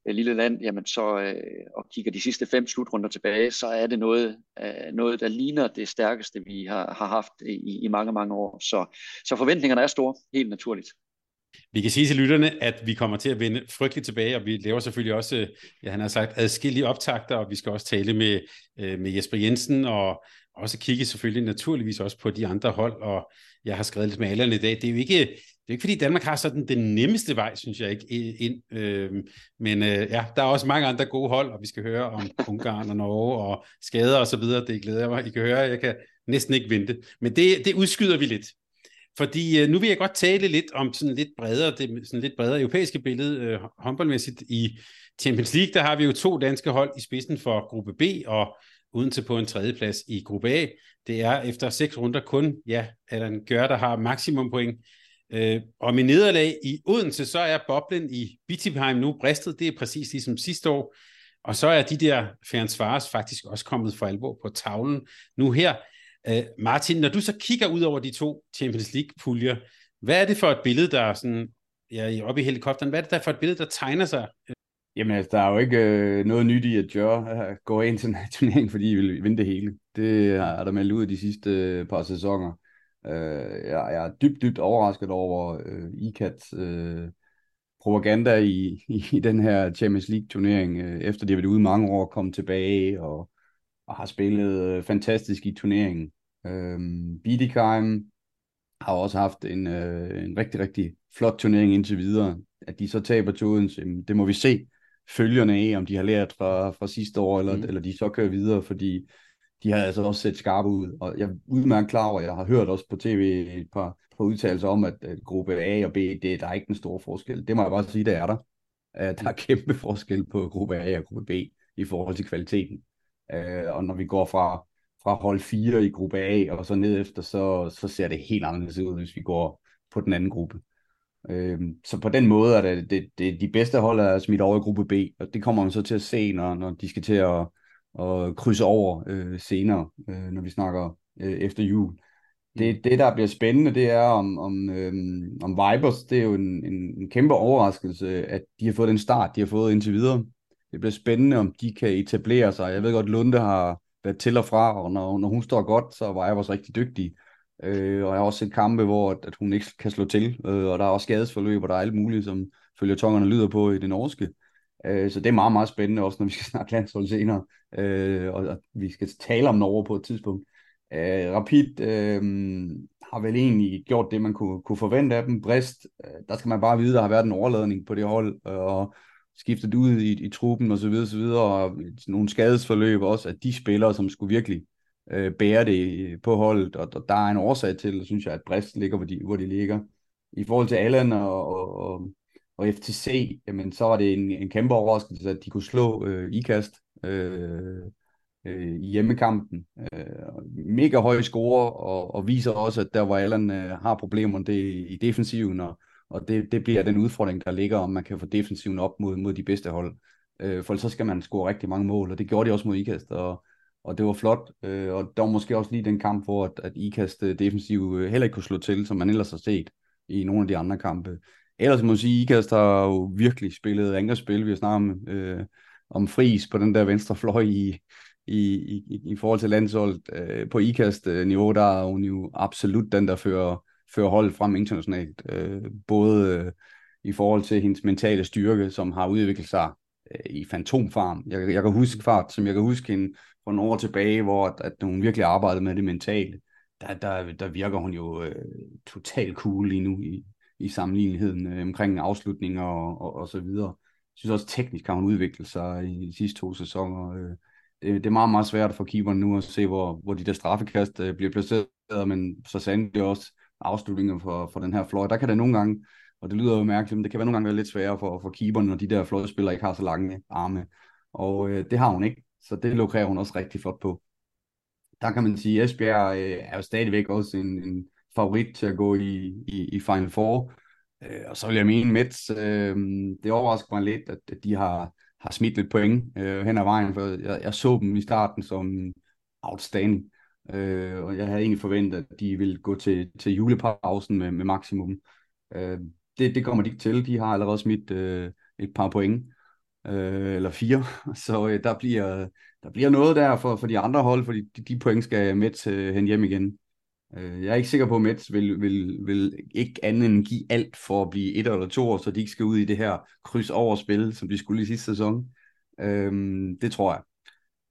øh, lille land, jamen så, øh, og kigger de sidste fem slutrunder tilbage, så er det noget, øh, noget der ligner det stærkeste, vi har, har haft i, i mange, mange år. Så, så forventningerne er store, helt naturligt. Vi kan sige til lytterne, at vi kommer til at vende frygteligt tilbage, og vi laver selvfølgelig også, øh, ja, han har sagt, adskillige optagter, og vi skal også tale med, øh, med Jesper Jensen og også kigge selvfølgelig naturligvis også på de andre hold, og jeg har skrevet lidt med alle i dag. Det er jo ikke, det er ikke fordi Danmark har sådan den nemmeste vej, synes jeg ikke, ind. Øh, men øh, ja, der er også mange andre gode hold, og vi skal høre om Ungarn og Norge og skader og så videre. Det glæder jeg mig. I kan høre, jeg kan næsten ikke vente. Men det, det udskyder vi lidt. Fordi øh, nu vil jeg godt tale lidt om sådan lidt bredere, det sådan lidt bredere europæiske billede øh, håndboldmæssigt. I Champions League, der har vi jo to danske hold i spidsen for gruppe B, og Odense på en tredjeplads i gruppe A. Det er efter seks runder kun, ja, Allan Gør, der har maksimum point. Øh, og med nederlag i Odense, så er boblen i Bittigheim nu bristet. Det er præcis ligesom sidste år. Og så er de der Færensvares faktisk også kommet for alvor på tavlen nu her. Øh, Martin, når du så kigger ud over de to Champions League-puljer, hvad er det for et billede, der sådan, ja, oppe i helikopteren. Hvad er det der for et billede, der tegner sig? Jamen altså, der er jo ikke øh, noget nyt i, at Jør øh, går ind til en turnering, fordi I vil vinde det hele. Det er der meldt ud de sidste øh, par sæsoner. Øh, jeg, jeg er dybt, dybt overrasket over øh, ICATs øh, propaganda i, i den her Champions League-turnering, øh, efter de har været ude mange år, og kommet tilbage og, og har spillet øh, fantastisk i turneringen. Øh, Bidikheim har også haft en, øh, en rigtig, rigtig flot turnering indtil videre. At de så taber til Odense, det må vi se følgerne af, om de har lært fra, fra sidste år, eller, mm. eller de så kører videre, fordi de har altså også set skarpe ud. Og jeg er udmærket klar over, jeg har hørt også på tv et par, par udtalelser om, at, at gruppe A og B, det, der er ikke en stor forskel. Det må jeg bare sige, det er der. Uh, der er kæmpe forskel på gruppe A og gruppe B i forhold til kvaliteten. Uh, og når vi går fra, fra hold 4 i gruppe A og så ned efter, så, så ser det helt anderledes ud, hvis vi går på den anden gruppe. Øh, så på den måde er det, det, det de bedste hold er smidt over i gruppe B, og det kommer man så til at se, når, når de skal til at, at krydse over øh, senere, øh, når vi snakker øh, efter jul. Det, det, der bliver spændende, det er om, om, øh, om Vibers, det er jo en, en, en kæmpe overraskelse, at de har fået den start, de har fået indtil videre. Det bliver spændende, om de kan etablere sig. Jeg ved godt, Lunde har været til og fra, og når, når hun står godt, så er Vibers rigtig dygtig. Øh, og jeg har også set kampe, hvor at hun ikke kan slå til, øh, og der er også skadesforløb, og der er alt muligt, som følger tongerne lyder på i det norske. Øh, så det er meget, meget spændende, også når vi skal snakke landshold senere, øh, og, og vi skal tale om Norge på et tidspunkt. Øh, Rapid øh, har vel egentlig gjort det, man kunne, kunne forvente af dem. Brist, øh, der skal man bare vide, der har været en overladning på det hold, øh, og skiftet ud i, i truppen og så videre, så videre, og nogle skadesforløb også, at de spillere, som skulle virkelig øh, bære det på holdet, og, og der er en årsag til, synes jeg, at Brest ligger, hvor de, hvor de ligger. I forhold til Allen og, og, og, og FTC, jamen, så var det en, en kæmpe overraskelse, at de kunne slå øh, IKAST øh, øh, i hjemmekampen. Øh, mega høje score, og, og viser også, at der hvor Allen øh, har problemer det i defensiven, og, og det, det bliver den udfordring, der ligger, om man kan få defensiven op mod, mod de bedste hold. Øh, for så skal man score rigtig mange mål, og det gjorde de også mod IKAST, og og det var flot, øh, og der var måske også lige den kamp, hvor at, at IKAST øh, defensiv øh, heller ikke kunne slå til, som man ellers har set i nogle af de andre kampe. Ellers må man sige, at IKAST har jo virkelig spillet angrebsspil. Vi har snakket om, øh, om fris på den der venstre fløj i, i, i, i forhold til landsholdet. Øh, på IKAST-niveau, øh, der er hun jo absolut den, der fører, fører holdet frem internationalt. Øh, både øh, i forhold til hendes mentale styrke, som har udviklet sig øh, i fantomfarm. Jeg, jeg kan huske fart, som jeg kan huske hende for nogle år tilbage, hvor at, at hun virkelig arbejdede med det mentale, der, der, der virker hun jo øh, totalt cool lige nu i, i sammenligneligheden øh, omkring afslutninger og, og, og så videre. Jeg synes også teknisk har hun udviklet sig i de sidste to sæsoner. Øh, det, det er meget, meget svært for keeperen nu at se, hvor, hvor de der straffekast øh, bliver placeret, men så sandelig også afslutninger for, for den her fløj. Der kan det nogle gange, og det lyder jo mærkeligt, men det kan være nogle gange være lidt sværere for, for keeperen, når de der fløjspillere ikke har så lange arme. Og øh, det har hun ikke. Så det lukrer hun også rigtig flot på. Der kan man sige, at Esbjerg øh, er jo stadigvæk også en, en favorit til at gå i, i, i Final Four. Øh, og så vil jeg mene, Mets, øh, det overrasker mig lidt, at, at de har, har smidt lidt point øh, hen ad vejen, for jeg, jeg så dem i starten som outstanding. Øh, og jeg havde egentlig forventet, at de ville gå til, til julepausen med, med maksimum. Øh, det, det kommer de ikke til. De har allerede smidt øh, et par point øh, eller fire, så øh, der, bliver, der bliver noget der for, for de andre hold, fordi de, de point skal Mets øh, hen hjem igen. Øh, jeg er ikke sikker på, at Mets vil, vil, vil ikke andet end give alt for at blive et eller to år, så de ikke skal ud i det her kryds over spil, som de skulle i sidste sæson. Øh, det tror jeg,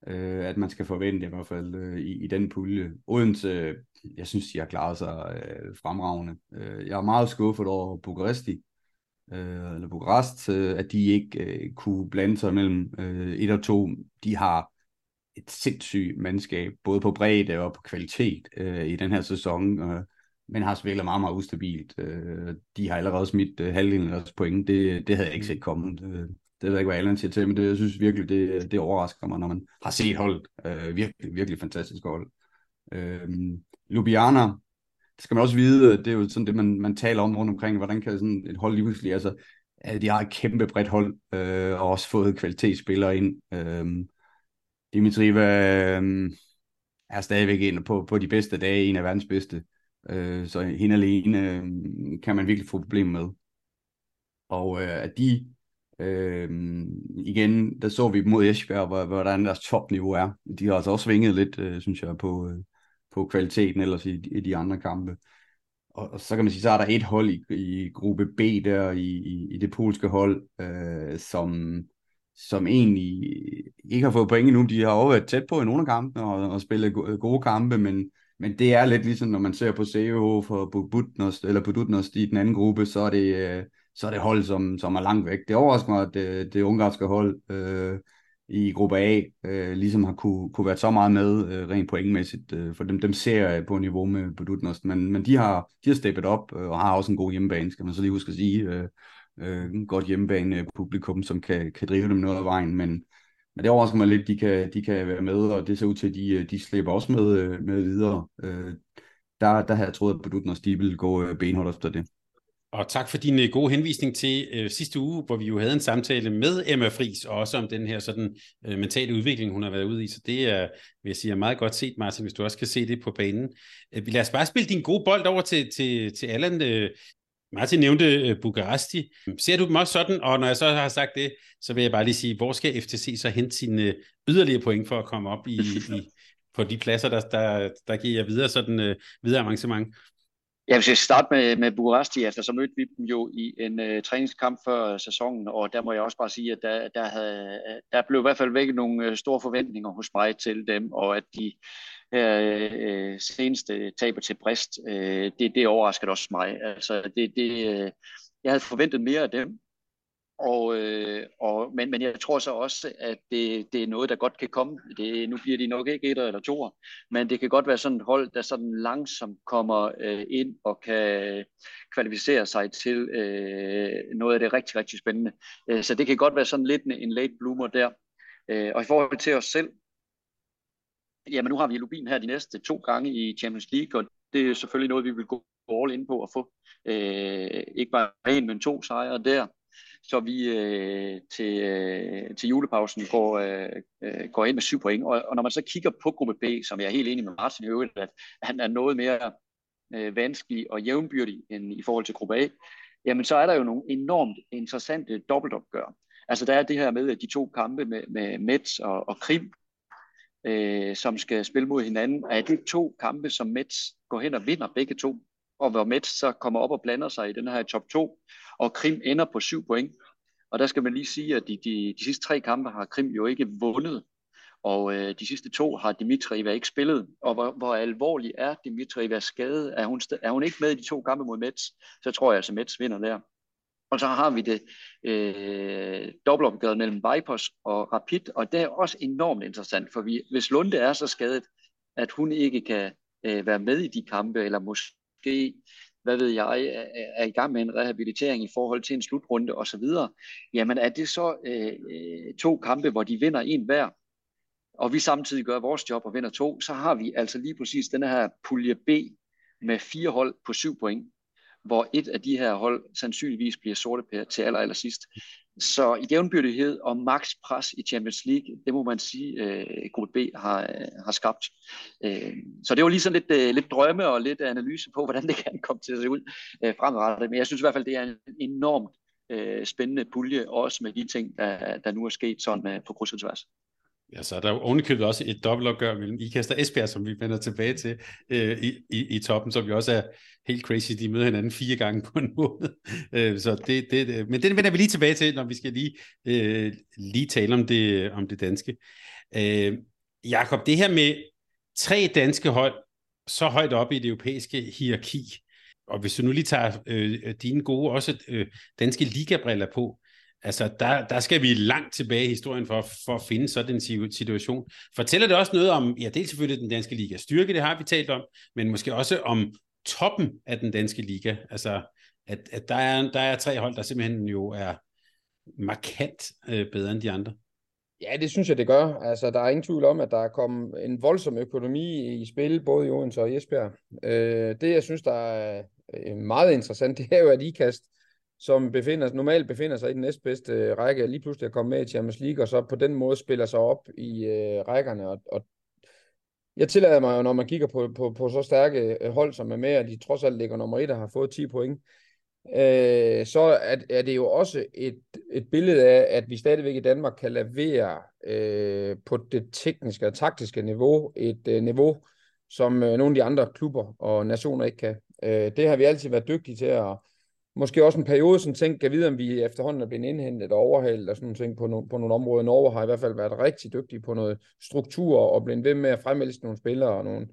øh, at man skal forvente i hvert fald øh, i, i den pulje. Odense, jeg synes, de har klaret sig øh, fremragende. Øh, jeg er meget skuffet over Bukaresti, øh, eller Bukarest, øh, at de ikke øh, kunne blande sig mellem øh, et og to. De har et sindssygt mandskab, både på bredde og på kvalitet øh, i den her sæson, øh, men har spillet meget, meget ustabilt. Øh, de har allerede smidt øh, halvdelen af deres point. Det, det havde jeg ikke set komme. Det, det ved jeg ikke, hvad Allan siger til, men det, jeg synes virkelig, det, det overrasker mig, når man har set holdet. Øh, virkelig, virkelig fantastisk hold. Øh, Ljubljana skal man også vide, øh, det er jo sådan det, man, man taler om rundt omkring, hvordan kan sådan et hold lige pludselig, altså, de har et kæmpe bredt hold, øh, og også fået kvalitetsspillere ind. Øh, Dimitriva øh, er stadigvæk en på, på de bedste dage, en af verdens bedste. Øh, så hende alene øh, kan man virkelig få problemer med. Og øh, at de, øh, igen, der så vi mod Esbjerg, hvordan deres topniveau er. De har altså også svinget lidt, øh, synes jeg, på, øh, på kvaliteten ellers i, i de andre kampe. Og, og så kan man sige, så er der et hold i, i gruppe B der, i, i, i det polske hold, øh, som, som egentlig ikke har fået point endnu. De har også været tæt på i nogle af kampene og, og spillet gode kampe, men, men det er lidt ligesom, når man ser på CEH for Budutnost, eller Budutnost i den anden gruppe, så er det, øh, så er det hold, som, som er langt væk. Det overrasker mig, at det, det ungarske hold øh, i gruppe A øh, ligesom har kunne, kunne være så meget med øh, rent pointmæssigt, øh, for dem, dem ser jeg på niveau med Budutnost, men, men de har, de har steppet op øh, og har også en god hjemmebane, skal man så lige huske at sige. Øh, øh, godt hjemmebane publikum, som kan, kan drive dem noget af vejen, men, men det overrasker mig lidt, de kan, de kan være med, og det ser ud til, at de, øh, de slipper også med, øh, med videre. Øh, der, der havde jeg troet, at Budutnost de ville gå øh, benhårdt efter det. Og tak for din øh, gode henvisning til øh, sidste uge, hvor vi jo havde en samtale med Emma Fris, og også om den her sådan øh, mentale udvikling, hun har været ude i. Så det er, vil jeg sige, er meget godt set, Martin, hvis du også kan se det på banen. Øh, lad os bare spille din gode bold over til, til, til Allan. Øh, Martin nævnte øh, Bukaresti. Ser du dem også sådan? Og når jeg så har sagt det, så vil jeg bare lige sige, hvor skal FTC så hente sine øh, yderligere point for at komme op i, i på de pladser, der, der, der giver jer videre sådan øh, videre avancement? Ja, hvis jeg starte med, med Bukaresti, altså, så mødte vi dem jo i en uh, træningskamp før øh, sæsonen, og der må jeg også bare sige, at der, der, havde, øh, der blev i hvert fald væk nogle store forventninger hos mig til dem, og at de her uh, seneste taber til Brest, uh, det, det overraskede også mig. Altså, det, det, uh, jeg havde forventet mere af dem, og, øh, og, men, men jeg tror så også, at det, det er noget, der godt kan komme. Det, nu bliver de nok ikke et eller to, men det kan godt være sådan et hold, der sådan langsomt kommer øh, ind og kan kvalificere sig til øh, noget af det rigtig, rigtig spændende. Øh, så det kan godt være sådan lidt en late bloomer der. Øh, og i forhold til os selv, jamen nu har vi Lubin her de næste to gange i Champions League, og det er selvfølgelig noget, vi vil gå all ind på at få. Øh, ikke bare en, men to sejre der så vi øh, til, øh, til julepausen går, øh, øh, går ind med syv point. Og, og når man så kigger på gruppe B, som jeg er helt enig med Martin i øvrigt, at han er noget mere øh, vanskelig og jævnbyrdig end i forhold til gruppe A, jamen så er der jo nogle enormt interessante dobbeltopgør. Altså der er det her med de to kampe med, med Mets og, og Krim, øh, som skal spille mod hinanden. Er det to kampe, som Mets går hen og vinder begge to? Og hvor Mets så kommer op og blander sig i den her top 2, og Krim ender på 7 point. Og der skal man lige sige, at de, de, de sidste tre kampe har Krim jo ikke vundet, og øh, de sidste to har Dimitriva ikke spillet. Og hvor, hvor alvorlig er Dimitrivas skade? Er hun, er hun ikke med i de to kampe mod Mets, så tror jeg altså, Mets vinder der. Og så har vi det øh, dobbeltopgøret mellem Vipers og Rapid, og det er også enormt interessant, for vi, hvis Lunde er så skadet, at hun ikke kan øh, være med i de kampe, eller måske måske, hvad ved jeg, er i gang med en rehabilitering i forhold til en slutrunde osv., jamen er det så øh, øh, to kampe, hvor de vinder en hver, og vi samtidig gør vores job og vinder to, så har vi altså lige præcis den her pulje B med fire hold på syv point, hvor et af de her hold sandsynligvis bliver sorte til aller, aller sidst. Så i jævnbyrdighed og max pres i Champions League, det må man sige, øh, gruppe B har, øh, har skabt. Øh, så det var lige sådan lidt, øh, lidt drømme og lidt analyse på, hvordan det kan komme til at se ud øh, fremadrettet. Men jeg synes i hvert fald, det er en enormt øh, spændende pulje, også med de ting, der, der nu er sket sådan øh, på kryds og tværs. Ja, så er der jo ovenikøbet også et dobbeltopgør mellem IKAST og Esbjerg, som vi vender tilbage til øh, i, i, i toppen, som vi også er helt crazy. De møder hinanden fire gange på en måned. Øh, så det, det, men den vender vi lige tilbage til, når vi skal lige, øh, lige tale om det, om det danske. Øh, Jakob, det her med tre danske hold så højt op i det europæiske hierarki, og hvis du nu lige tager øh, dine gode, også øh, danske ligabriller på, Altså, der, der skal vi langt tilbage i historien for, for at finde sådan en situation. Fortæller det også noget om, ja, det er selvfølgelig den danske liga styrke, det har vi talt om, men måske også om toppen af den danske liga. Altså, at, at der, er, der er tre hold, der simpelthen jo er markant øh, bedre end de andre. Ja, det synes jeg, det gør. Altså, der er ingen tvivl om, at der er kommet en voldsom økonomi i spil, både i Odense og Esbjerg. Øh, det, jeg synes, der er øh, meget interessant, det er jo, at IKAST som befinder, normalt befinder sig i den næstbedste øh, række, lige pludselig er kommet med i Champions League, og så på den måde spiller sig op i øh, rækkerne. Og, og jeg tillader mig jo, når man kigger på, på, på så stærke øh, hold, som er med, og de trods alt ligger nummer et og har fået 10 point, øh, så er, er det jo også et, et billede af, at vi stadigvæk i Danmark kan levere øh, på det tekniske og taktiske niveau, et øh, niveau, som øh, nogle af de andre klubber og nationer ikke kan. Øh, det har vi altid været dygtige til at måske også en periode, som tænkte, kan vide, om vi efterhånden er blevet indhentet og overhalet og sådan nogle ting på, no, på nogle områder. Norge har i hvert fald været rigtig dygtige på noget struktur og blevet ved med at fremmelde nogle spillere og nogle,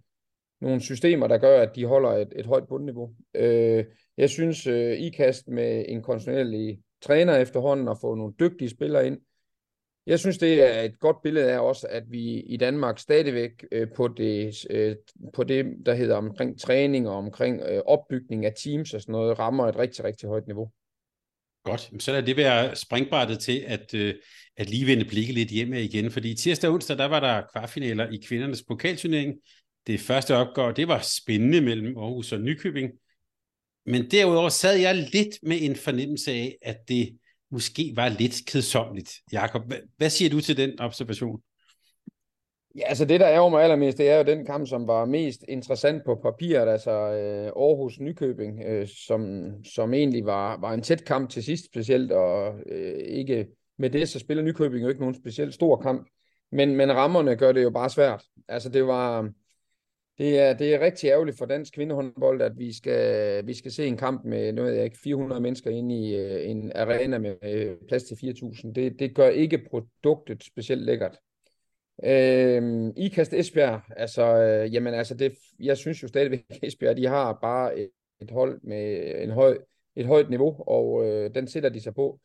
nogle systemer, der gør, at de holder et, et højt bundniveau. Øh, jeg synes, øh, IKAST med en kontinuerlig træner efterhånden og få nogle dygtige spillere ind, jeg synes, det er et godt billede af også, at vi i Danmark stadigvæk øh, på, det, øh, på det, der hedder omkring træning og omkring øh, opbygning af teams og sådan noget, rammer et rigtig, rigtig højt niveau. Godt, så lad det være springbrættet til at, øh, at lige vende blikket lidt hjemme igen, fordi tirsdag og onsdag, der var der kvartfinaler i kvindernes pokalturnering. Det første opgør, det var spændende mellem Aarhus og Nykøbing. Men derudover sad jeg lidt med en fornemmelse af, at det måske var lidt kedsomligt. Jakob, hvad, hvad siger du til den observation? Ja, altså det, der er mig allermest, det er jo den kamp, som var mest interessant på papiret, altså øh, Aarhus-Nykøbing, øh, som, som egentlig var, var en tæt kamp til sidst specielt, og øh, ikke med det, så spiller Nykøbing jo ikke nogen specielt stor kamp, men, men rammerne gør det jo bare svært. Altså det var, det er, det er rigtig ærgerligt for dansk kvindehåndbold, at vi skal, vi skal se en kamp med noget, jeg ikke, 400 mennesker ind i øh, en arena med øh, plads til 4.000. Det, det gør ikke produktet specielt lækkert. Uh, IKAST Esbjerg, altså, øh, jamen, altså det, jeg synes jo stadigvæk, at Esbjerg de har bare et, et hold med en høj, et højt niveau, og øh, den sætter de sig på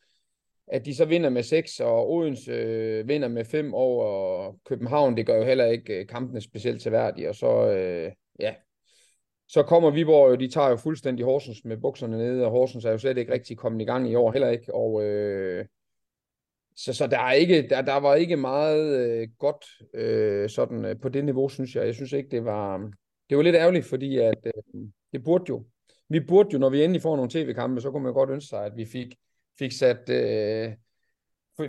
at de så vinder med 6, og Odense øh, vinder med 5 over København, det gør jo heller ikke øh, kampene specielt tilværdige, og så, øh, ja, så kommer Viborg jo, de tager jo fuldstændig Horsens med bukserne nede, og Horsens er jo slet ikke rigtig kommet i gang i år heller ikke, og øh, så, så der, er ikke, der, der var ikke meget øh, godt øh, sådan øh, på det niveau, synes jeg. Jeg synes ikke, det var, det var lidt ærgerligt, fordi at, øh, det burde jo, vi burde jo, når vi endelig får nogle tv-kampe, så kunne man godt ønske sig, at vi fik fik sat øh,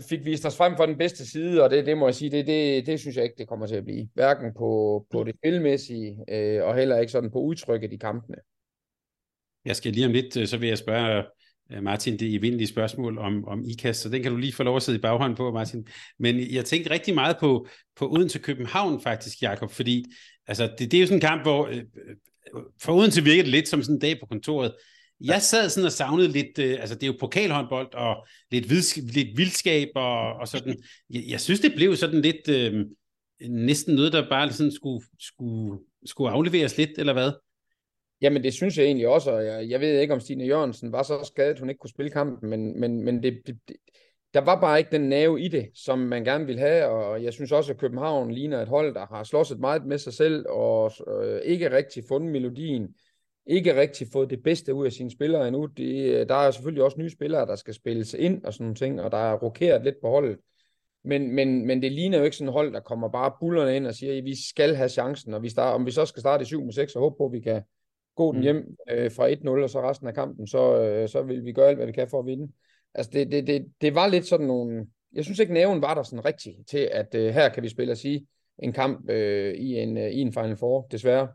fik vist os frem for den bedste side, og det, det må jeg sige, det, det, det synes jeg ikke, det kommer til at blive. Hverken på, på det spilmæssige, øh, og heller ikke sådan på udtrykket i kampene. Jeg skal lige om lidt, øh, så vil jeg spørge øh, Martin det evindelige spørgsmål om, om IKAST, så den kan du lige få lov at sidde i baghånden på, Martin. Men jeg tænkte rigtig meget på, på Odense København faktisk, Jakob, fordi altså, det, det er jo sådan en kamp, hvor øh, øh for Odense virker det lidt som sådan en dag på kontoret. Jeg sad sådan og savnede lidt, øh, altså det er jo pokalhåndbold og lidt, vids, lidt vildskab og, og sådan. Jeg, jeg synes, det blev sådan lidt, øh, næsten noget, der bare sådan skulle, skulle, skulle afleveres lidt, eller hvad? Jamen det synes jeg egentlig også, og jeg, jeg ved ikke, om Stine Jørgensen var så skadet, hun ikke kunne spille kampen, men, men, men det, det, der var bare ikke den nave i det, som man gerne ville have, og jeg synes også, at København ligner et hold, der har slåsset meget med sig selv, og øh, ikke rigtig fundet melodien ikke rigtig fået det bedste ud af sine spillere endnu. De, der er selvfølgelig også nye spillere, der skal spilles ind og sådan nogle ting, og der er rokeret lidt på holdet. Men, men, men det ligner jo ikke sådan et hold, der kommer bare bullerne ind og siger, at vi skal have chancen, og vi start, om vi så skal starte i 7 6 og håbe på, at vi kan gå den mm. hjem øh, fra 1-0 og så resten af kampen, så, øh, så vil vi gøre alt, hvad vi kan for at vinde. Altså det, det, det, det var lidt sådan nogle... Jeg synes ikke, næven var der sådan rigtig til, at øh, her kan vi spille og sige en kamp øh, i, en, øh, i en Final Four, desværre.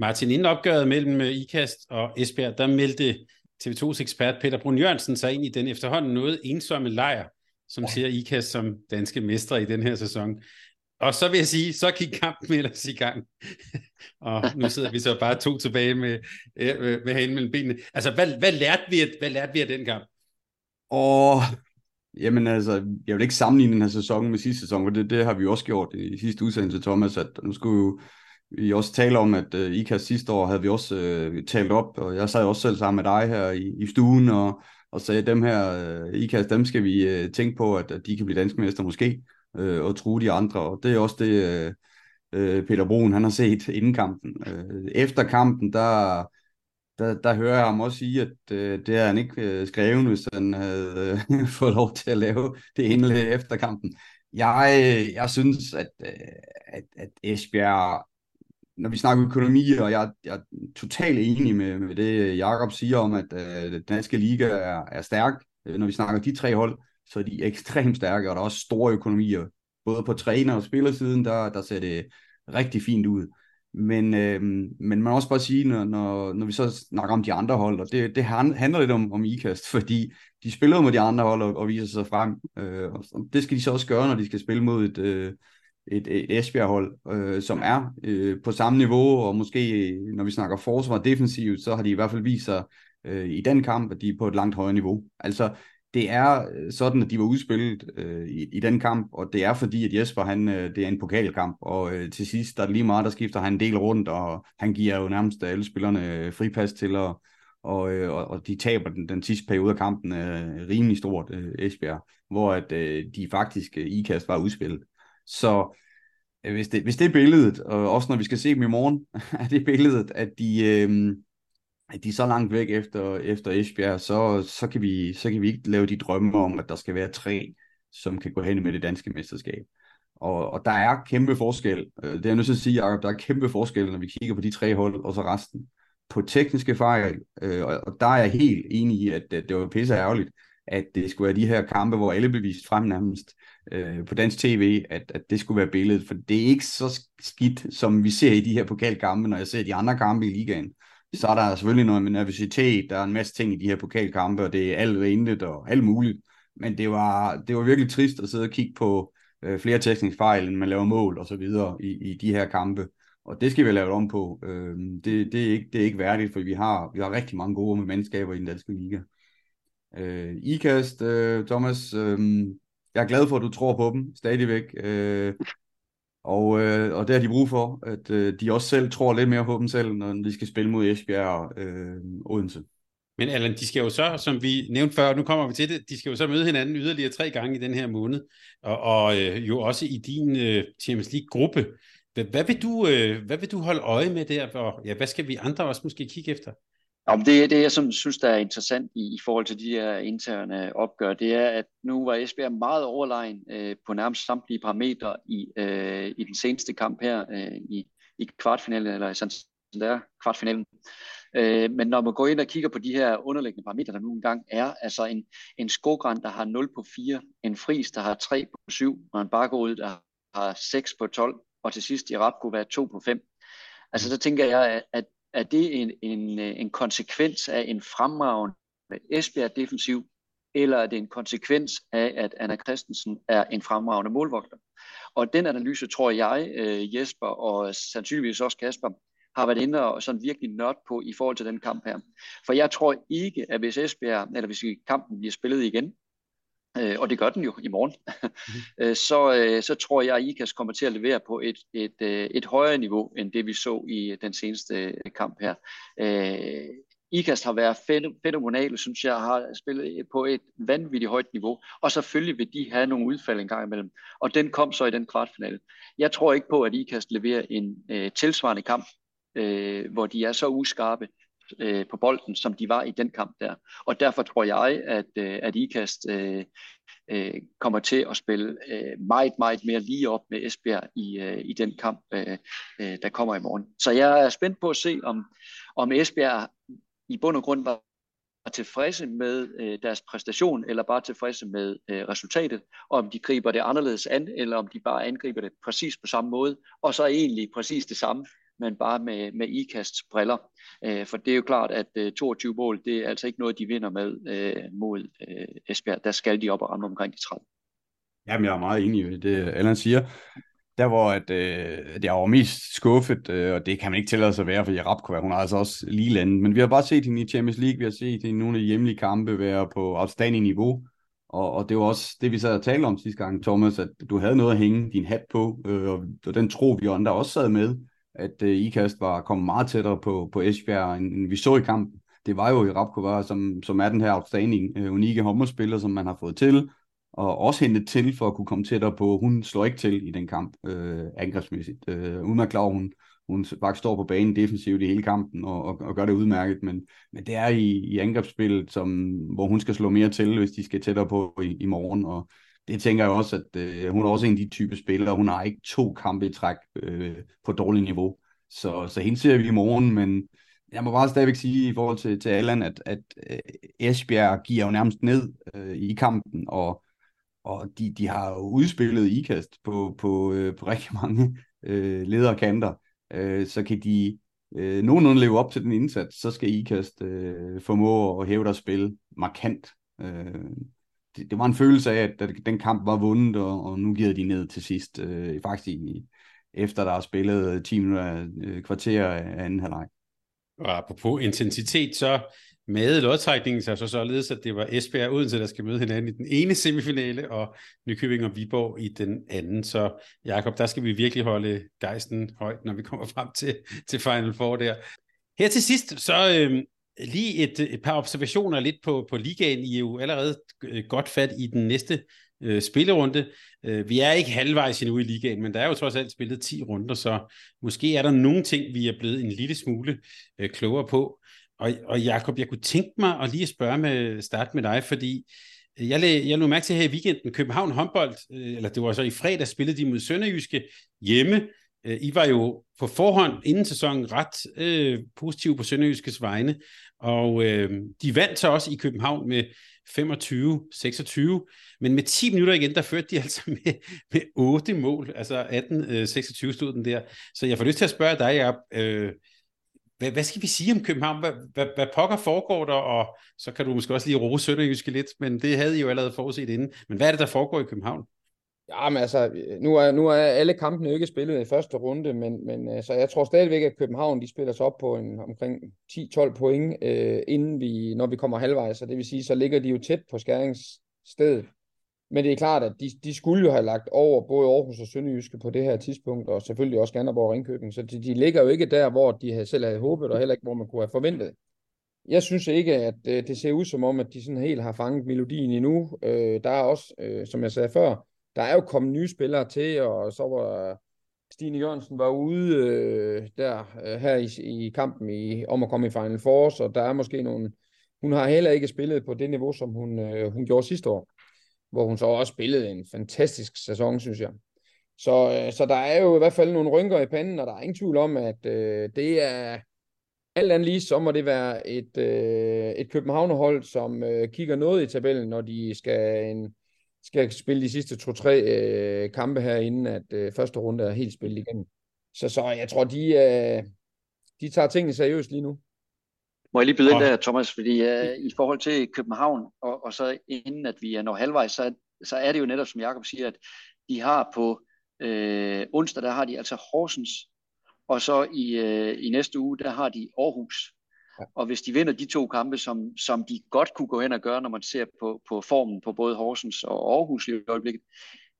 Martin, inden opgøret mellem øh, IKAST og Esbjerg, der meldte TV2's ekspert Peter Brun Jørgensen sig ind i den efterhånden noget ensomme lejr, som ja. ser IKAST som danske mestre i den her sæson. Og så vil jeg sige, så gik kampen ellers i gang. og nu sidder vi så bare to tilbage med, med, med hanen mellem benene. Altså, hvad, hvad, lærte vi, hvad lærte vi af den kamp? Og Jamen altså, jeg vil ikke sammenligne den her sæson med sidste sæson, for det, det har vi også gjort i sidste udsendelse, Thomas, at nu skulle jo vi også taler om, at øh, IKAS sidste år havde vi også øh, talt op, og jeg sad også selv sammen med dig her i, i stuen, og, og sagde, dem her øh, IKAS, dem skal vi øh, tænke på, at, at de kan blive danske mester måske, øh, og true de andre, og det er også det, øh, øh Peter Brun, han har set inden kampen. Øh, efter kampen, der, der, der hører jeg ham også sige, at øh, det er han ikke øh, skrevet, hvis han havde øh, fået lov til at lave det indlæg efter kampen. Jeg, øh, jeg synes, at, øh, at, at Esbjerg når vi snakker økonomi, og jeg, jeg er totalt enig med, med det, Jakob siger om, at øh, den danske liga er, er stærk. Øh, når vi snakker de tre hold, så er de ekstremt stærke, og der er også store økonomier. Både på træner- og spillersiden, der, der ser det rigtig fint ud. Men, øh, men man må også bare sige, når, når, når vi så snakker om de andre hold, og det, det handler lidt om, om IKAST, fordi de spiller mod de andre hold og, og viser sig frem. Øh, og det skal de så også gøre, når de skal spille mod et, øh, et, et Esbjerg-hold, øh, som er øh, på samme niveau, og måske når vi snakker forsvar defensivt, så har de i hvert fald vist sig øh, i den kamp, at de er på et langt højere niveau. Altså, det er øh, sådan, at de var udspillet øh, i, i den kamp, og det er fordi, at Jesper, han, øh, det er en pokalkamp, og øh, til sidst, der er lige meget, der skifter han en del rundt, og han giver jo nærmest alle spillerne øh, fripas til, og, og, øh, og de taber den, den sidste periode af kampen øh, rimelig stort, øh, Esbjerg, hvor at øh, de faktisk øh, ikast var udspillet. Så øh, hvis, det, hvis det er billedet, og også når vi skal se dem i morgen, er det billedet, at de... Øh, at de er så langt væk efter, efter Esbjerg, så, så, kan vi, så kan vi ikke lave de drømme om, at der skal være tre, som kan gå hen med det danske mesterskab. Og, og der er kæmpe forskel. Øh, det er jeg nødt til at sige, Jacob, der er kæmpe forskel, når vi kigger på de tre hold, og så resten. På tekniske fejl, øh, og der er jeg helt enig i, at, at det var pisse ærgerligt, at det skulle være de her kampe, hvor alle blev vist frem nærmest øh, på dansk tv, at, at det skulle være billedet, for det er ikke så skidt, som vi ser i de her pokalkampe, når jeg ser de andre kampe i ligaen så er der selvfølgelig noget med nervositet, der er en masse ting i de her pokalkampe, og det er alt rimeligt og alt muligt. Men det var, det var virkelig trist at sidde og kigge på øh, flere tekniske fejl, end man laver mål og så videre i, i de her kampe. Og det skal vi lave om på. Øh, det, det, er ikke, det er ikke værdigt, for vi har, vi har rigtig mange gode med mandskaber i den danske liga. Øh, IKAST, øh, Thomas, øh, jeg er glad for, at du tror på dem stadigvæk. Øh, og, øh, og det har de brug for, at øh, de også selv tror lidt mere på dem selv, når de skal spille mod Esbjerg og øh, Odense. Men Allan, de skal jo så, som vi nævnte før, nu kommer vi til det, de skal jo så møde hinanden yderligere tre gange i den her måned, og, og øh, jo også i din øh, Champions League-gruppe. Hvad vil, du, øh, hvad vil du holde øje med der, og ja, hvad skal vi andre også måske kigge efter? Om det, det, jeg som synes, der er interessant i, i forhold til de her interne opgør, det er, at nu var Esbjerg meget overlegen øh, på nærmest samtlige parametre i, øh, i den seneste kamp her øh, i, i kvartfinalen, eller sådan der, kvartfinalen. Øh, men når man går ind og kigger på de her underliggende parametre, der nu engang er, altså en, en skogrand, der har 0 på 4, en fris, der har 3 på 7, og en bakkerud, der har 6 på 12, og til sidst i Rapko være 2 på 5. Altså så tænker jeg, at er det en, en, øh, en konsekvens af en fremragende Esbjerg defensiv, eller er det en konsekvens af, at Anna Christensen er en fremragende målvogter? Og den analyse tror jeg, øh, Jesper og sandsynligvis også Kasper, har været inde og sådan virkelig nørdt på i forhold til den kamp her. For jeg tror ikke, at hvis Esbjerg, eller hvis kampen bliver spillet igen, øh, og det gør den jo i morgen, mm. så, øh, så tror jeg, at IKAS kommer til at levere på et, et, øh, et højere niveau, end det vi så i den seneste kamp her. Øh, IKAS har været fænomenale, synes jeg, har spillet på et vanvittigt højt niveau, og selvfølgelig vil de have nogle udfald en gang imellem, og den kom så i den kvartfinale. Jeg tror ikke på, at IKAS leverer en øh, tilsvarende kamp, øh, hvor de er så uskarpe, øh, på bolden, som de var i den kamp der. Og derfor tror jeg, at, øh, at IKAST øh, øh, kommer til at spille øh, meget, meget mere lige op med Esbjerg i, øh, i den kamp, øh, øh, der kommer i morgen. Så jeg er spændt på at se, om, om Esbjerg i bund og grund var tilfredse med øh, deres præstation, eller bare tilfredse med øh, resultatet, og om de griber det anderledes an, eller om de bare angriber det præcis på samme måde, og så egentlig præcis det samme, men bare med, med IKASTs briller. Øh, for det er jo klart, at øh, 22 mål, det er altså ikke noget, de vinder med øh, mod øh, Esbjerg. Der skal de op og ramme omkring de 30. Jamen, jeg er meget enig i det, Allan siger. Der hvor at, øh, jeg var mest skuffet, øh, og det kan man ikke tillade sig at være, fordi Rapkova, hun har altså også lige landet. Men vi har bare set hende i Champions League, vi har set hende i nogle af de hjemlige kampe være på outstanding niveau. Og, og det var også det, vi sad og talte om sidste gang, Thomas, at du havde noget at hænge din hat på, øh, og den tro, vi andre også sad med at øh, IKAST var kommet meget tættere på, på Esbjerg, end, end vi så i kampen. Det var jo i Rapkova, som, som er den her outstanding, øh, unikke håndboldspiller, som man har fået til, og også hentet til for at kunne komme tættere på. Hun slår ikke til i den kamp øh, angrebsmæssigt. Øh, uden at klare, hun, hun faktisk står på banen defensivt i hele kampen og, og, og gør det udmærket, men, men det er i, i angrebsspillet, som, hvor hun skal slå mere til, hvis de skal tættere på i, i morgen, og det tænker jeg også, at øh, hun er også en af de type spillere. Hun har ikke to kampe i træk øh, på dårligt niveau. Så, så hende ser vi i morgen, men jeg må bare stadigvæk sige i forhold til, til Allan, at, at øh, Esbjerg giver jo nærmest ned øh, i kampen, og, og de, de har jo udspillet ikast på, på, øh, på rigtig mange øh, lederkanter. øh, så kan de øh, nogenlunde leve op til den indsats, så skal IKAST øh, formå at hæve deres spil markant. Øh, det, det var en følelse af, at, den kamp var vundet, og, og nu giver de ned til sidst, øh, faktisk i, efter der har spillet øh, 10 minutter øh, kvarter af anden halvleg. Og apropos intensitet, så med lodtrækningen så, så således, at det var Esbjerg og Odense, der skal møde hinanden i den ene semifinale, og Nykøbing og Viborg i den anden. Så Jakob, der skal vi virkelig holde gejsten højt, når vi kommer frem til, til Final Four der. Her til sidst, så øh, lige et, et par observationer lidt på, på ligaen. I er jo allerede øh, godt fat i den næste øh, spillerunde. Øh, vi er ikke halvvejs endnu i ligaen, men der er jo trods alt spillet 10 runder, så måske er der nogle ting, vi er blevet en lille smule øh, klogere på. Og, og Jakob, jeg kunne tænke mig at lige spørge med, starte med dig, fordi øh, jeg, lag, jeg lå mærke til her i weekenden, København håndbold, øh, eller det var så i fredag, spillede de mod Sønderjyske hjemme. Øh, I var jo på forhånd inden sæsonen ret øh, positiv på Sønderjyskes vegne, og øh, de vandt så også i København med 25-26, men med 10 minutter igen, der førte de altså med, med 8 mål, altså 18-26 øh, stod den der. Så jeg får lyst til at spørge dig, Jacob, øh, hvad, hvad skal vi sige om København? Hvad, hvad, hvad pokker foregår der? Og så kan du måske også lige rose Sønderjyske lidt, men det havde I jo allerede forudset inden. Men hvad er det, der foregår i København? Ja, men altså, øh, nu er, nu er alle kampene ikke spillet i første runde, men, men øh, så jeg tror stadigvæk, at København de spiller sig op på en, omkring 10-12 point, øh, inden vi, når vi kommer halvvejs, så det vil sige, så ligger de jo tæt på skæringsstedet. Men det er klart, at de, de skulle jo have lagt over både Aarhus og Sønderjyske på det her tidspunkt, og selvfølgelig også Skanderborg og Ringkøbing, så de, de ligger jo ikke der, hvor de havde selv havde håbet, og heller ikke, hvor man kunne have forventet. Jeg synes ikke, at øh, det ser ud som om, at de sådan helt har fanget melodien endnu. Øh, der er også, øh, som jeg sagde før, der er jo kommet nye spillere til, og så var Stine Jørgensen var ude øh, der øh, her i, i kampen i, om at komme i Final Four, så der er måske nogle... Hun har heller ikke spillet på det niveau, som hun, øh, hun gjorde sidste år hvor hun så også spillede en fantastisk sæson, synes jeg. Så, øh, så der er jo i hvert fald nogle rynker i panden, og der er ingen tvivl om, at øh, det er alt andet lige, så må det være et, øh, et Københavnerhold, som øh, kigger noget i tabellen, når de skal, en, skal spille de sidste to-tre øh, kampe her, inden at øh, første runde er helt spillet igen. Så, så jeg tror, de, øh, de tager tingene seriøst lige nu. Må jeg lige byde ind der, Thomas, fordi uh, i forhold til København, og, og så inden at vi er når halvvejs, så, så er det jo netop, som Jakob siger, at de har på øh, onsdag, der har de altså Horsens, og så i, øh, i næste uge, der har de Aarhus. Og hvis de vinder de to kampe, som, som de godt kunne gå hen og gøre, når man ser på, på formen på både Horsens og Aarhus i øjeblikket,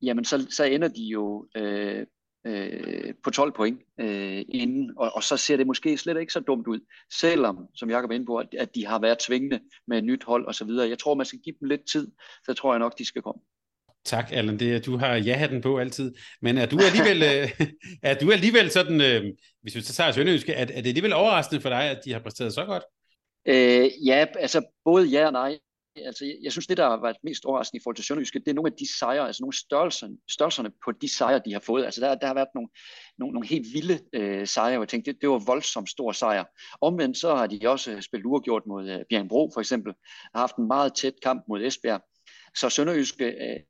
jamen så, så ender de jo øh, øh, på 12 point øh, inden, og, og så ser det måske slet ikke så dumt ud, selvom, som Jacob er inde på, at, at de har været tvingende med et nyt hold og så videre. Jeg tror, man skal give dem lidt tid, så tror jeg nok, de skal komme. Tak, Allan. Det, du har ja-hatten på altid. Men er du alligevel, øh, er du alligevel sådan, øh, hvis vi så tager Sønderjyske, er, er det alligevel overraskende for dig, at de har præsteret så godt? Øh, ja, altså både ja og nej altså, jeg synes, det, der har været mest overraskende i forhold til Sønderjyske, det er nogle af de sejre, altså nogle størrelserne, størrelserne på de sejre, de har fået. Altså, der, der har været nogle, nogle, nogle helt vilde øh, sejre, og jeg tænkte, det, det var voldsomt stor sejr. Omvendt så har de også spillet uregjort mod øh, Bjergbro, for eksempel, har haft en meget tæt kamp mod Esbjerg. Så Sønderjyske, øh,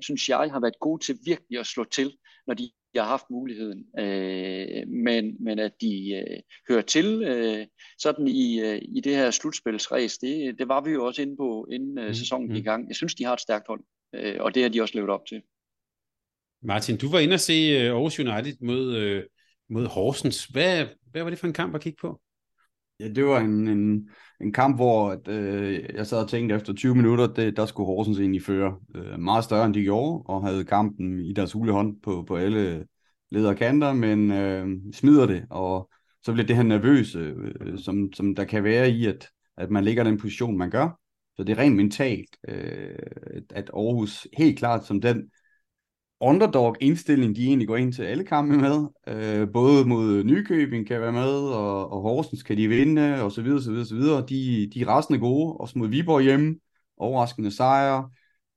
synes jeg, har været gode til virkelig at slå til, når de har haft muligheden, øh, men, men at de øh, hører til øh, sådan i, øh, i det her slutspilsræs, det, det var vi jo også inde på, inden øh, mm, sæsonen gik i gang. Jeg synes, de har et stærkt hold, øh, og det har de også levet op til. Martin, du var inde og se øh, Aarhus United mod, øh, mod Horsens. Hvad, hvad var det for en kamp at kigge på? Ja, det var en, en, en kamp, hvor at, øh, jeg sad og tænkte, efter 20 minutter, det, der skulle Horsens egentlig føre øh, meget større, end de gjorde, og havde kampen i deres hulehånd på, på alle lederkanter, men øh, smider det, og så bliver det her nervøse, øh, øh, som, som der kan være i, at, at man ligger den position, man gør. Så det er rent mentalt, øh, at Aarhus helt klart som den underdog-indstilling, de egentlig går ind til alle kampe med. Øh, både mod Nykøbing kan være med, og, og Horsens kan de vinde, og så videre, så videre, så videre. De, de er rasende gode, også mod Viborg hjemme. Overraskende sejre.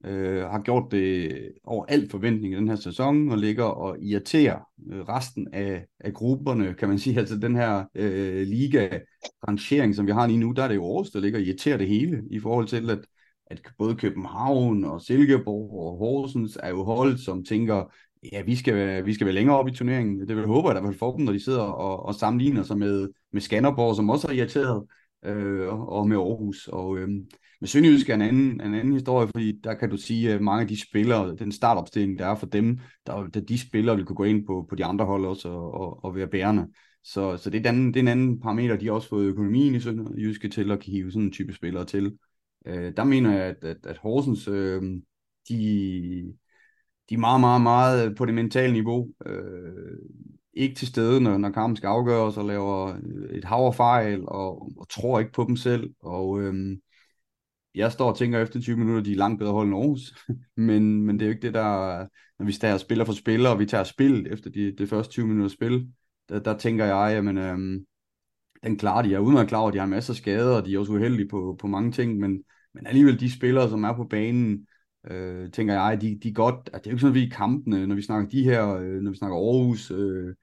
Øh, har gjort det over al forventning i den her sæson, og ligger og irriterer øh, resten af, af grupperne, kan man sige. Altså den her øh, liga-rangering, som vi har lige nu, der er det jo Aarhus, der ligger og irriterer det hele, i forhold til, at at både København og Silkeborg og Horsens er jo hold, som tænker, ja, vi skal, vi skal være længere op i turneringen. Det vil jeg håbe, at der vil få dem, når de sidder og, og sammenligner sig med, med Skanderborg, som også er irriteret, øh, og med Aarhus. Og øh, med Sønderjysk er en anden, en anden historie, fordi der kan du sige, at mange af de spillere, den startopstilling, der er for dem, der, der de spillere vil kunne gå ind på, på de andre hold også og, og, og være bærende. Så, så det, er den, det er en anden parameter, de har også fået økonomien i Sønderjyske til at hive sådan en type spillere til. Øh, der mener jeg, at, at, at Horsens, øh, de, de er meget, meget, meget på det mentale niveau. Øh, ikke til stede, når, når kampen skal afgøres, og laver øh, et hav fejl, og, og tror ikke på dem selv. Og øh, jeg står og tænker efter 20 minutter, de er langt bedre hold end Aarhus. men, men det er jo ikke det, der... Når vi tager spiller for spiller, og vi tager spil efter de, det første 20 minutter spil, der, der tænker jeg, jamen, øh, den klarer de. Jeg er udmærket klar over, at de har masser af skader, og de er også uheldige på, på mange ting, men, men alligevel de spillere, som er på banen, øh, tænker jeg, de, de er godt, at det er jo ikke sådan, at vi i kampene, når vi snakker de her, øh, når vi snakker Aarhus øh,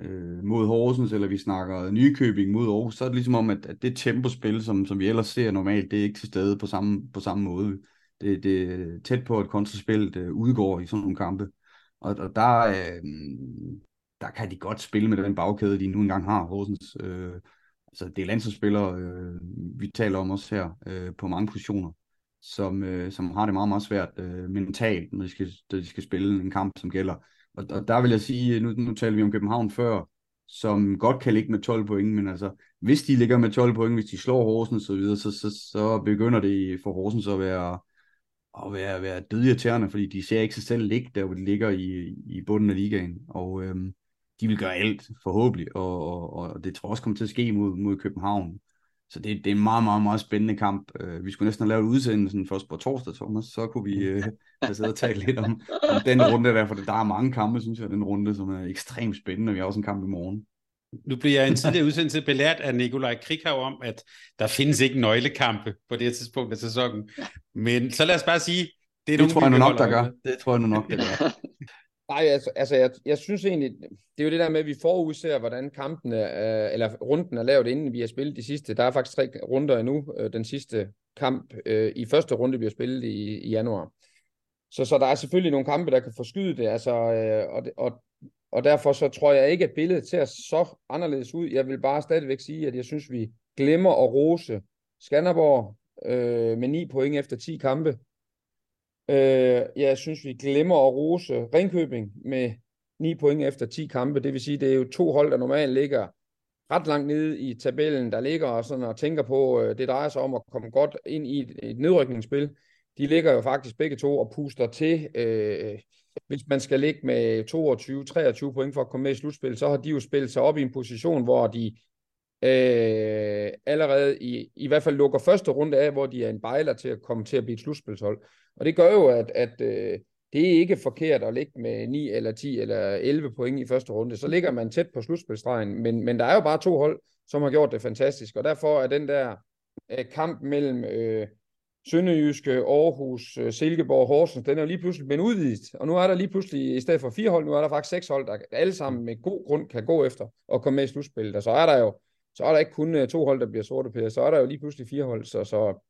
øh, mod Horsens, eller vi snakker Nykøbing mod Aarhus, så er det ligesom om, at, at det tempospil, som, som vi ellers ser normalt, det er ikke til stede på samme, på samme måde. Det, det er tæt på, at kontraspillet øh, udgår i sådan nogle kampe. Og, og der, øh, der kan de godt spille med den bagkæde, de nu engang har, Horsens. Øh, altså det er landsholdsspillere, øh, vi taler om også her, øh, på mange positioner, som, øh, som har det meget, meget svært øh, mentalt, når de, skal, når de skal spille en kamp, som gælder. Og, og der vil jeg sige, nu, nu taler vi om København før, som godt kan ligge med 12 point, men altså, hvis de ligger med 12 point, hvis de slår Horsens og så videre, så, så, så begynder det for Horsens at være, at være, være dødirriterende, fordi de ser ikke sig selv ligge der, hvor de ligger i, i bunden af ligaen. Og øhm, de vil gøre alt, forhåbentlig, og, og, og det tror jeg også kommer til at ske mod, mod København. Så det, det er en meget, meget, meget spændende kamp. Uh, vi skulle næsten have lavet udsendelsen først på torsdag, Thomas, så kunne vi uh, have siddet og talt lidt om, om den runde der, for der er mange kampe, synes jeg, den runde, som er ekstremt spændende, og vi har også en kamp i morgen. Nu bliver jeg en tidligere udsendelse belært af Nikolaj Krikhav om, at der findes ikke nøglekampe på det her tidspunkt af sæsonen. Men så lad os bare sige, det er det nogle, tror jeg nu nok, der gør. Det tror jeg nu nok, der gør. Nej, altså, altså jeg, jeg synes egentlig, det er jo det der med, at vi forudser, hvordan kampen er, øh, eller runden er lavet, inden vi har spillet de sidste. Der er faktisk tre runder endnu. Øh, den sidste kamp øh, i første runde bliver spillet i, i januar. Så, så der er selvfølgelig nogle kampe, der kan forskyde det, altså, øh, og, og, og derfor så tror jeg ikke, at billedet ser så anderledes ud. Jeg vil bare stadigvæk sige, at jeg synes, vi glemmer at rose Skanderborg øh, med 9 point efter 10 kampe. Øh, jeg synes, vi glemmer at rose Ringkøbing med 9 point efter 10 kampe. Det vil sige, det er jo to hold, der normalt ligger ret langt nede i tabellen, der ligger og, sådan og tænker på, øh, det drejer sig om at komme godt ind i et, et nedrykningsspil. De ligger jo faktisk begge to og puster til. Øh, hvis man skal ligge med 22-23 point for at komme med i slutspil, så har de jo spillet sig op i en position, hvor de øh, allerede i, i hvert fald lukker første runde af, hvor de er en bejler til at komme til at blive et slutspilshold. Og det gør jo, at, at øh, det er ikke forkert at ligge med 9 eller 10 eller 11 point i første runde. Så ligger man tæt på slutspilstregen, men, men der er jo bare to hold, som har gjort det fantastisk, og derfor er den der øh, kamp mellem øh, Sønderjyske, Aarhus, øh, Silkeborg, Horsens, den er jo lige pludselig blevet udvidet. Og nu er der lige pludselig, i stedet for fire hold, nu er der faktisk seks hold, der alle sammen med god grund kan gå efter og komme med i slutspillet. Og så er der jo så er der ikke kun øh, to hold, der bliver sorte pære, så er der jo lige pludselig fire hold. Så, så,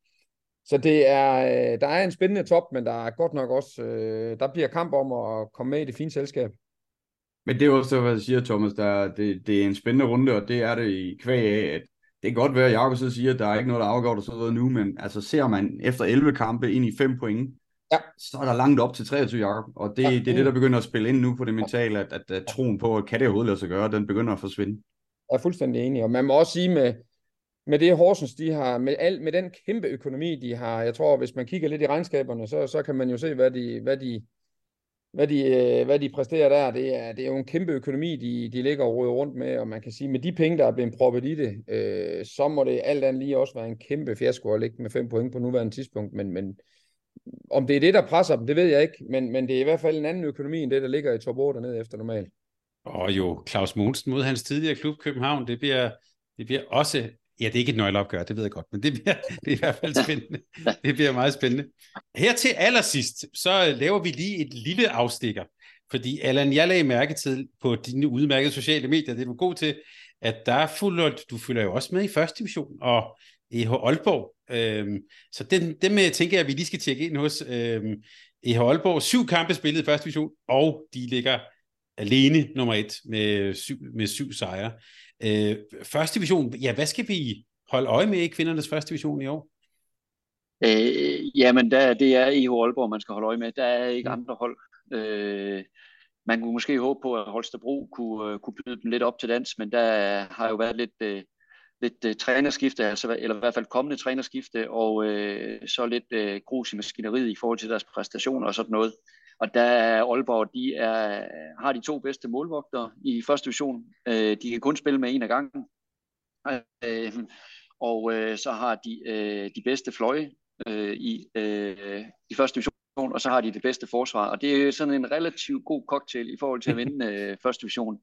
så det er, øh, der er en spændende top, men der er godt nok også, øh, der bliver kamp om at komme med i det fine selskab. Men det er også hvad jeg siger, Thomas, der, det, det er en spændende runde, og det er det i kvæg af, at det kan godt være, at Jacob så siger, at der er ikke noget, der afgår og sådan noget nu, men altså ser man efter 11 kampe ind i 5 point, ja. så er der langt op til 23, Jacob. Og det, ja. det er det, der begynder at spille ind nu på det mentale, at, at, at troen på, at kan det overhovedet lade sig gøre, den begynder at forsvinde er fuldstændig enig. Og man må også sige med, med det Horsens, de har, med, al, med den kæmpe økonomi, de har, jeg tror, hvis man kigger lidt i regnskaberne, så, så kan man jo se, hvad de, hvad de, hvad de, øh, hvad de præsterer der. Det er, det er jo en kæmpe økonomi, de, de ligger og råder rundt med, og man kan sige, med de penge, der er blevet proppet i det, øh, så må det alt andet lige også være en kæmpe fiasko at ligge med fem point på nuværende tidspunkt, men, men om det er det, der presser dem, det ved jeg ikke, men, men det er i hvert fald en anden økonomi, end det, der ligger i top 8 dernede efter normalt. Og jo, Claus Mogensen mod hans tidligere klub København, det bliver, det bliver også, ja, det er ikke et nøgleopgør, det ved jeg godt, men det, bliver, det er i hvert fald spændende. Det bliver meget spændende. Her til allersidst, så laver vi lige et lille afstikker, fordi Allan, jeg lagde mærke til på dine udmærkede sociale medier, det er du god til, at der fulder, du følger jo også med i første division, og EH Aalborg Øhm, så den, dem tænker jeg, at vi lige skal tjekke ind hos øhm, EH Aalborg. Syv kampe spillet i første division, og de ligger alene nummer et med syv, med syv sejre. Øh, første division, ja, hvad skal vi holde øje med i kvindernes første division i år? Øh, jamen, der, det er EH Aalborg, man skal holde øje med. Der er ikke mm. andre hold. Øh, man kunne måske håbe på, at Holstebro kunne, uh, kunne byde dem lidt op til dans, men der har jo været lidt, uh, lidt uh, trænerskifte, altså, eller i hvert fald kommende trænerskifte, og uh, så lidt uh, grus i maskineriet i forhold til deres præstationer og sådan noget. Og der er Aalborg, de er, har de to bedste målvogtere i første division. Uh, de kan kun spille med en af gangen. Uh, og uh, så har de uh, de bedste fløje uh, i, uh, i første division og så har de det bedste forsvar. Og det er sådan en relativt god cocktail i forhold til at vinde øh, første division.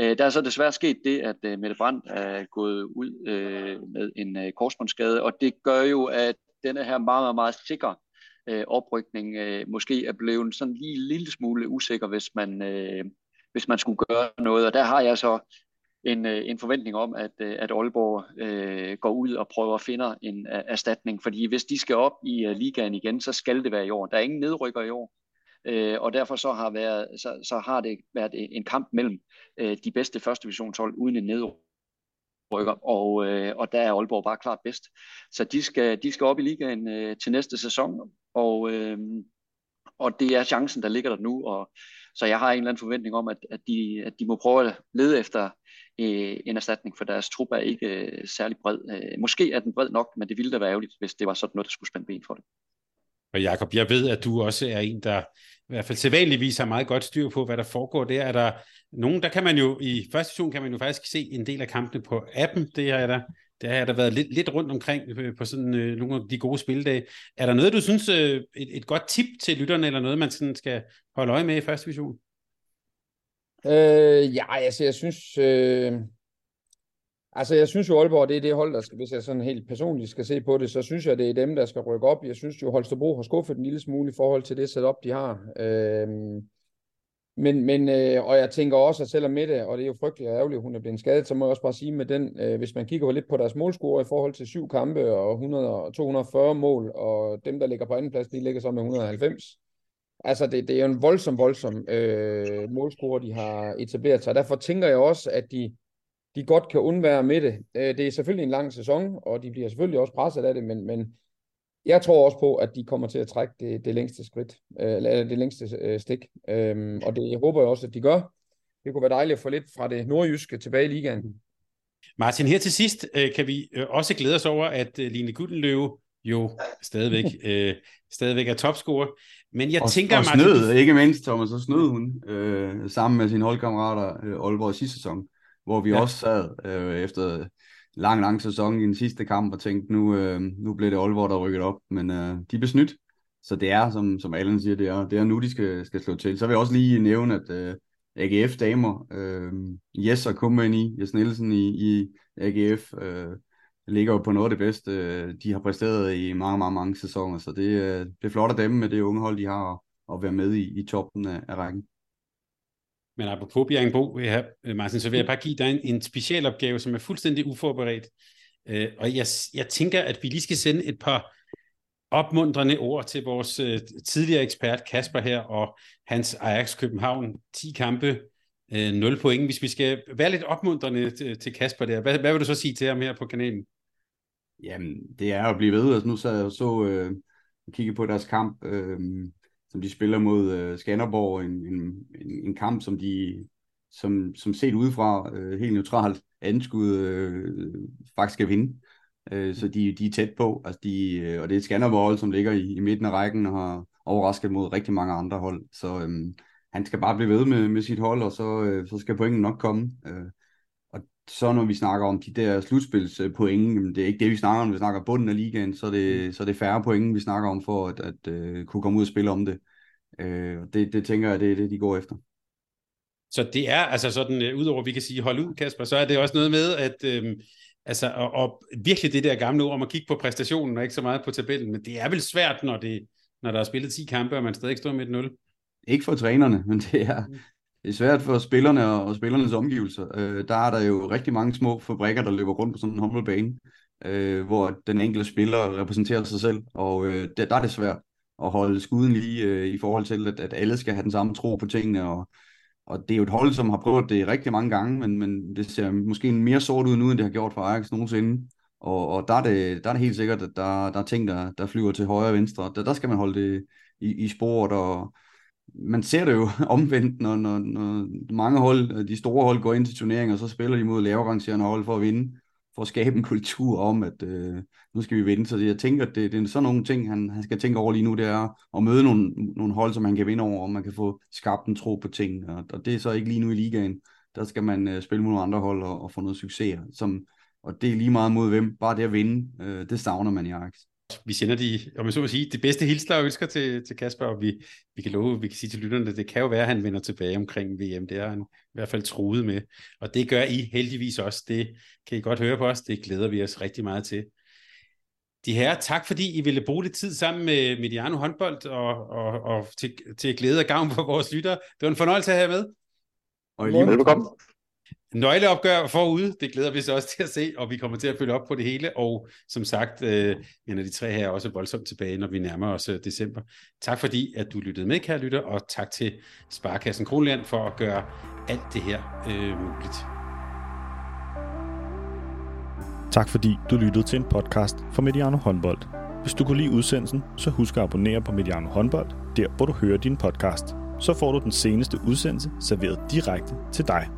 Øh, der er så desværre sket det, at øh, Mette Brandt er gået ud øh, med en øh, korsbåndsskade, og det gør jo, at denne her meget, meget, meget sikker øh, oprykning øh, måske er blevet sådan lige en lille smule usikker, hvis man, øh, hvis man skulle gøre noget. Og der har jeg så en, øh, en forventning om, at, øh, at Aalborg øh, går ud og prøver at finde en øh, erstatning. Fordi hvis de skal op i øh, ligaen igen, så skal det være i år. Der er ingen nedrykker i år. Øh, og derfor så har, været, så, så har det været en kamp mellem øh, de bedste første divisionshold uden en nedrykker. Og, øh, og der er Aalborg bare klart bedst. Så de skal, de skal op i ligaen øh, til næste sæson. Og, øh, og det er chancen, der ligger der nu. Og, så jeg har en eller anden forventning om, at, at, de, at de må prøve at lede efter øh, en erstatning, for deres trup er ikke øh, særlig bred. Øh, måske er den bred nok, men det ville da være ærgerligt, hvis det var sådan noget, der skulle spænde ben for det. Og Jakob, jeg ved, at du også er en, der i hvert fald sædvanligvis har meget godt styr på, hvad der foregår der. Er der nogen, der kan man jo, i første session kan man jo faktisk se en del af kampene på appen. Det er der det har jeg da været lidt, lidt rundt omkring øh, på sådan øh, nogle af de gode spildage. Er der noget, du synes, øh, et, et godt tip til lytterne, eller noget, man sådan skal holde øje med i første division? Øh, ja, altså jeg synes... Øh... Altså, jeg synes jo, Aalborg, det er det hold, der skal, hvis jeg sådan helt personligt skal se på det, så synes jeg, det er dem, der skal rykke op. Jeg synes jo, Holstebro har skuffet en lille smule i forhold til det setup, de har. Øh, men, men øh, og jeg tænker også, at selvom Mette, og det er jo frygteligt og ærgerligt, at hun er blevet skadet, så må jeg også bare sige med den, øh, hvis man kigger lidt på deres målscore i forhold til syv kampe og 100, 240 mål, og dem, der ligger på anden plads, de ligger så med 190. Altså, det, det er jo en voldsom, voldsom øh, målscore, de har etableret sig. Derfor tænker jeg også, at de, de godt kan undvære med det. Øh, det er selvfølgelig en lang sæson, og de bliver selvfølgelig også presset af det, men, men jeg tror også på, at de kommer til at trække det, det længste skridt, øh, eller det længste øh, stik. Øh, og det jeg håber jeg også, at de gør. Det kunne være dejligt at få lidt fra det nordjyske tilbage i ligaen. Martin, her til sidst øh, kan vi også glæde os over, at Line Guttenløve jo stadigvæk, øh, stadigvæk er topscorer. Men jeg og, tænker... Og snød, Martin... ikke mindst, Thomas, så snød hun øh, sammen med sine holdkammerater øh, Aalborg sidste sæson, hvor vi ja. også sad øh, efter lang, lang sæson i den sidste kamp og tænkte, nu, øh, nu blev det Aalborg, der rykket op. Men øh, de blev snydt. Så det er, som, som Allen siger, det er, det er nu, de skal, skal slå til. Så vil jeg også lige nævne, at øh, AGF-damer, øh, Jes og i Jes Nielsen i, i AGF, øh, ligger jo på noget af det bedste, øh, de har præsteret i mange, mange, mange sæsoner, så det, øh, det er flot af dem med det unge hold, de har at være med i, i toppen af, af rækken. Men apropos Bjerringbo, ja, Martin, så vil jeg bare give dig en, en special opgave, som er fuldstændig uforberedt. Øh, og jeg, jeg tænker, at vi lige skal sende et par opmuntrende ord til vores øh, tidligere ekspert Kasper her, og hans Ajax København 10 kampe, øh, 0 point. Hvis vi skal være lidt opmuntrende til, til Kasper der, hvad, hvad vil du så sige til ham her på kanalen? Jamen, det er at blive ved. Altså, nu sad jeg og så øh, kigge på deres kamp, øh, som de spiller mod øh, Skanderborg. En, en, en, en kamp, som de som, som set udefra øh, helt neutralt anskud øh, faktisk skal vinde. Øh, så de, de er tæt på. Altså de, øh, og det er et Skanderborg, som ligger i, i midten af rækken og har overrasket mod rigtig mange andre hold. Så øh, han skal bare blive ved med, med sit hold, og så, øh, så skal pointen nok komme. Øh, så når vi snakker om de der slutspilspoint, det er ikke det, vi snakker om. Vi snakker bunden af ligaen, så er det, mm. så er det færre point, vi snakker om for at, at uh, kunne komme ud og spille om det. Uh, det, det tænker jeg, det er det, de går efter. Så det er altså sådan, uh, udover at vi kan sige, hold ud Kasper, så er det også noget med, at uh, altså, og, og virkelig det der gamle ord om at kigge på præstationen og ikke så meget på tabellen, men det er vel svært, når, det, når der er spillet 10 kampe, og man stadig står med et 0. Ikke for trænerne, men det er, mm det er svært for spillerne og, og spillernes omgivelser. Øh, der er der jo rigtig mange små fabrikker, der løber rundt på sådan en håndboldbane. øh, hvor den enkelte spiller repræsenterer sig selv, og øh, der, der er det svært at holde skuden lige øh, i forhold til, at, at alle skal have den samme tro på tingene, og, og det er jo et hold, som har prøvet det rigtig mange gange, men, men det ser måske mere sort ud nu, end det har gjort for Ajax nogensinde. Og, og der, er det, der er det helt sikkert, at der, der er ting, der, der flyver til højre og venstre. Der, der skal man holde det i, i sporet, og man ser det jo omvendt, når, når, når mange hold, øh, de store hold går ind til turneringer, og så spiller de mod lavere hold for at vinde for at skabe en kultur om, at øh, nu skal vi vinde. Så jeg tænker, at det, det er sådan nogle ting, han, han skal tænke over lige nu, det er at møde nogle, nogle hold, som han kan vinde over, og man kan få skabt en tro på ting. Og, og det er så ikke lige nu i ligaen. Der skal man øh, spille mod nogle andre hold og, og få noget succes. Som, og det er lige meget mod hvem. Bare det at vinde, øh, det savner man i Ajax vi sender de, om jeg så må sige, det bedste hilsner og ønsker til, til Kasper, og vi, vi kan love, vi kan sige til lytterne, det kan jo være, at han vender tilbage omkring VM. Det er han i hvert fald truet med. Og det gør I heldigvis også. Det kan I godt høre på os. Det glæder vi os rigtig meget til. De her, tak fordi I ville bruge lidt tid sammen med Mediano håndbold, og, og, og til, til glæde og gavn for vores lyttere. Det var en fornøjelse at have med. Og i lige Velkommen. Nøgleopgør forude, det glæder vi os også til at se, og vi kommer til at følge op på det hele, og som sagt, øh, en af de tre her er også voldsomt tilbage, når vi nærmer os øh, december. Tak fordi, at du lyttede med, kære lytter, og tak til Sparkassen Kronland for at gøre alt det her øh, muligt. Tak fordi du lyttede til en podcast fra Mediano Håndbold. Hvis du kunne lide udsendelsen, så husk at abonnere på Mediano Håndbold, der hvor du hører din podcast. Så får du den seneste udsendelse serveret direkte til dig.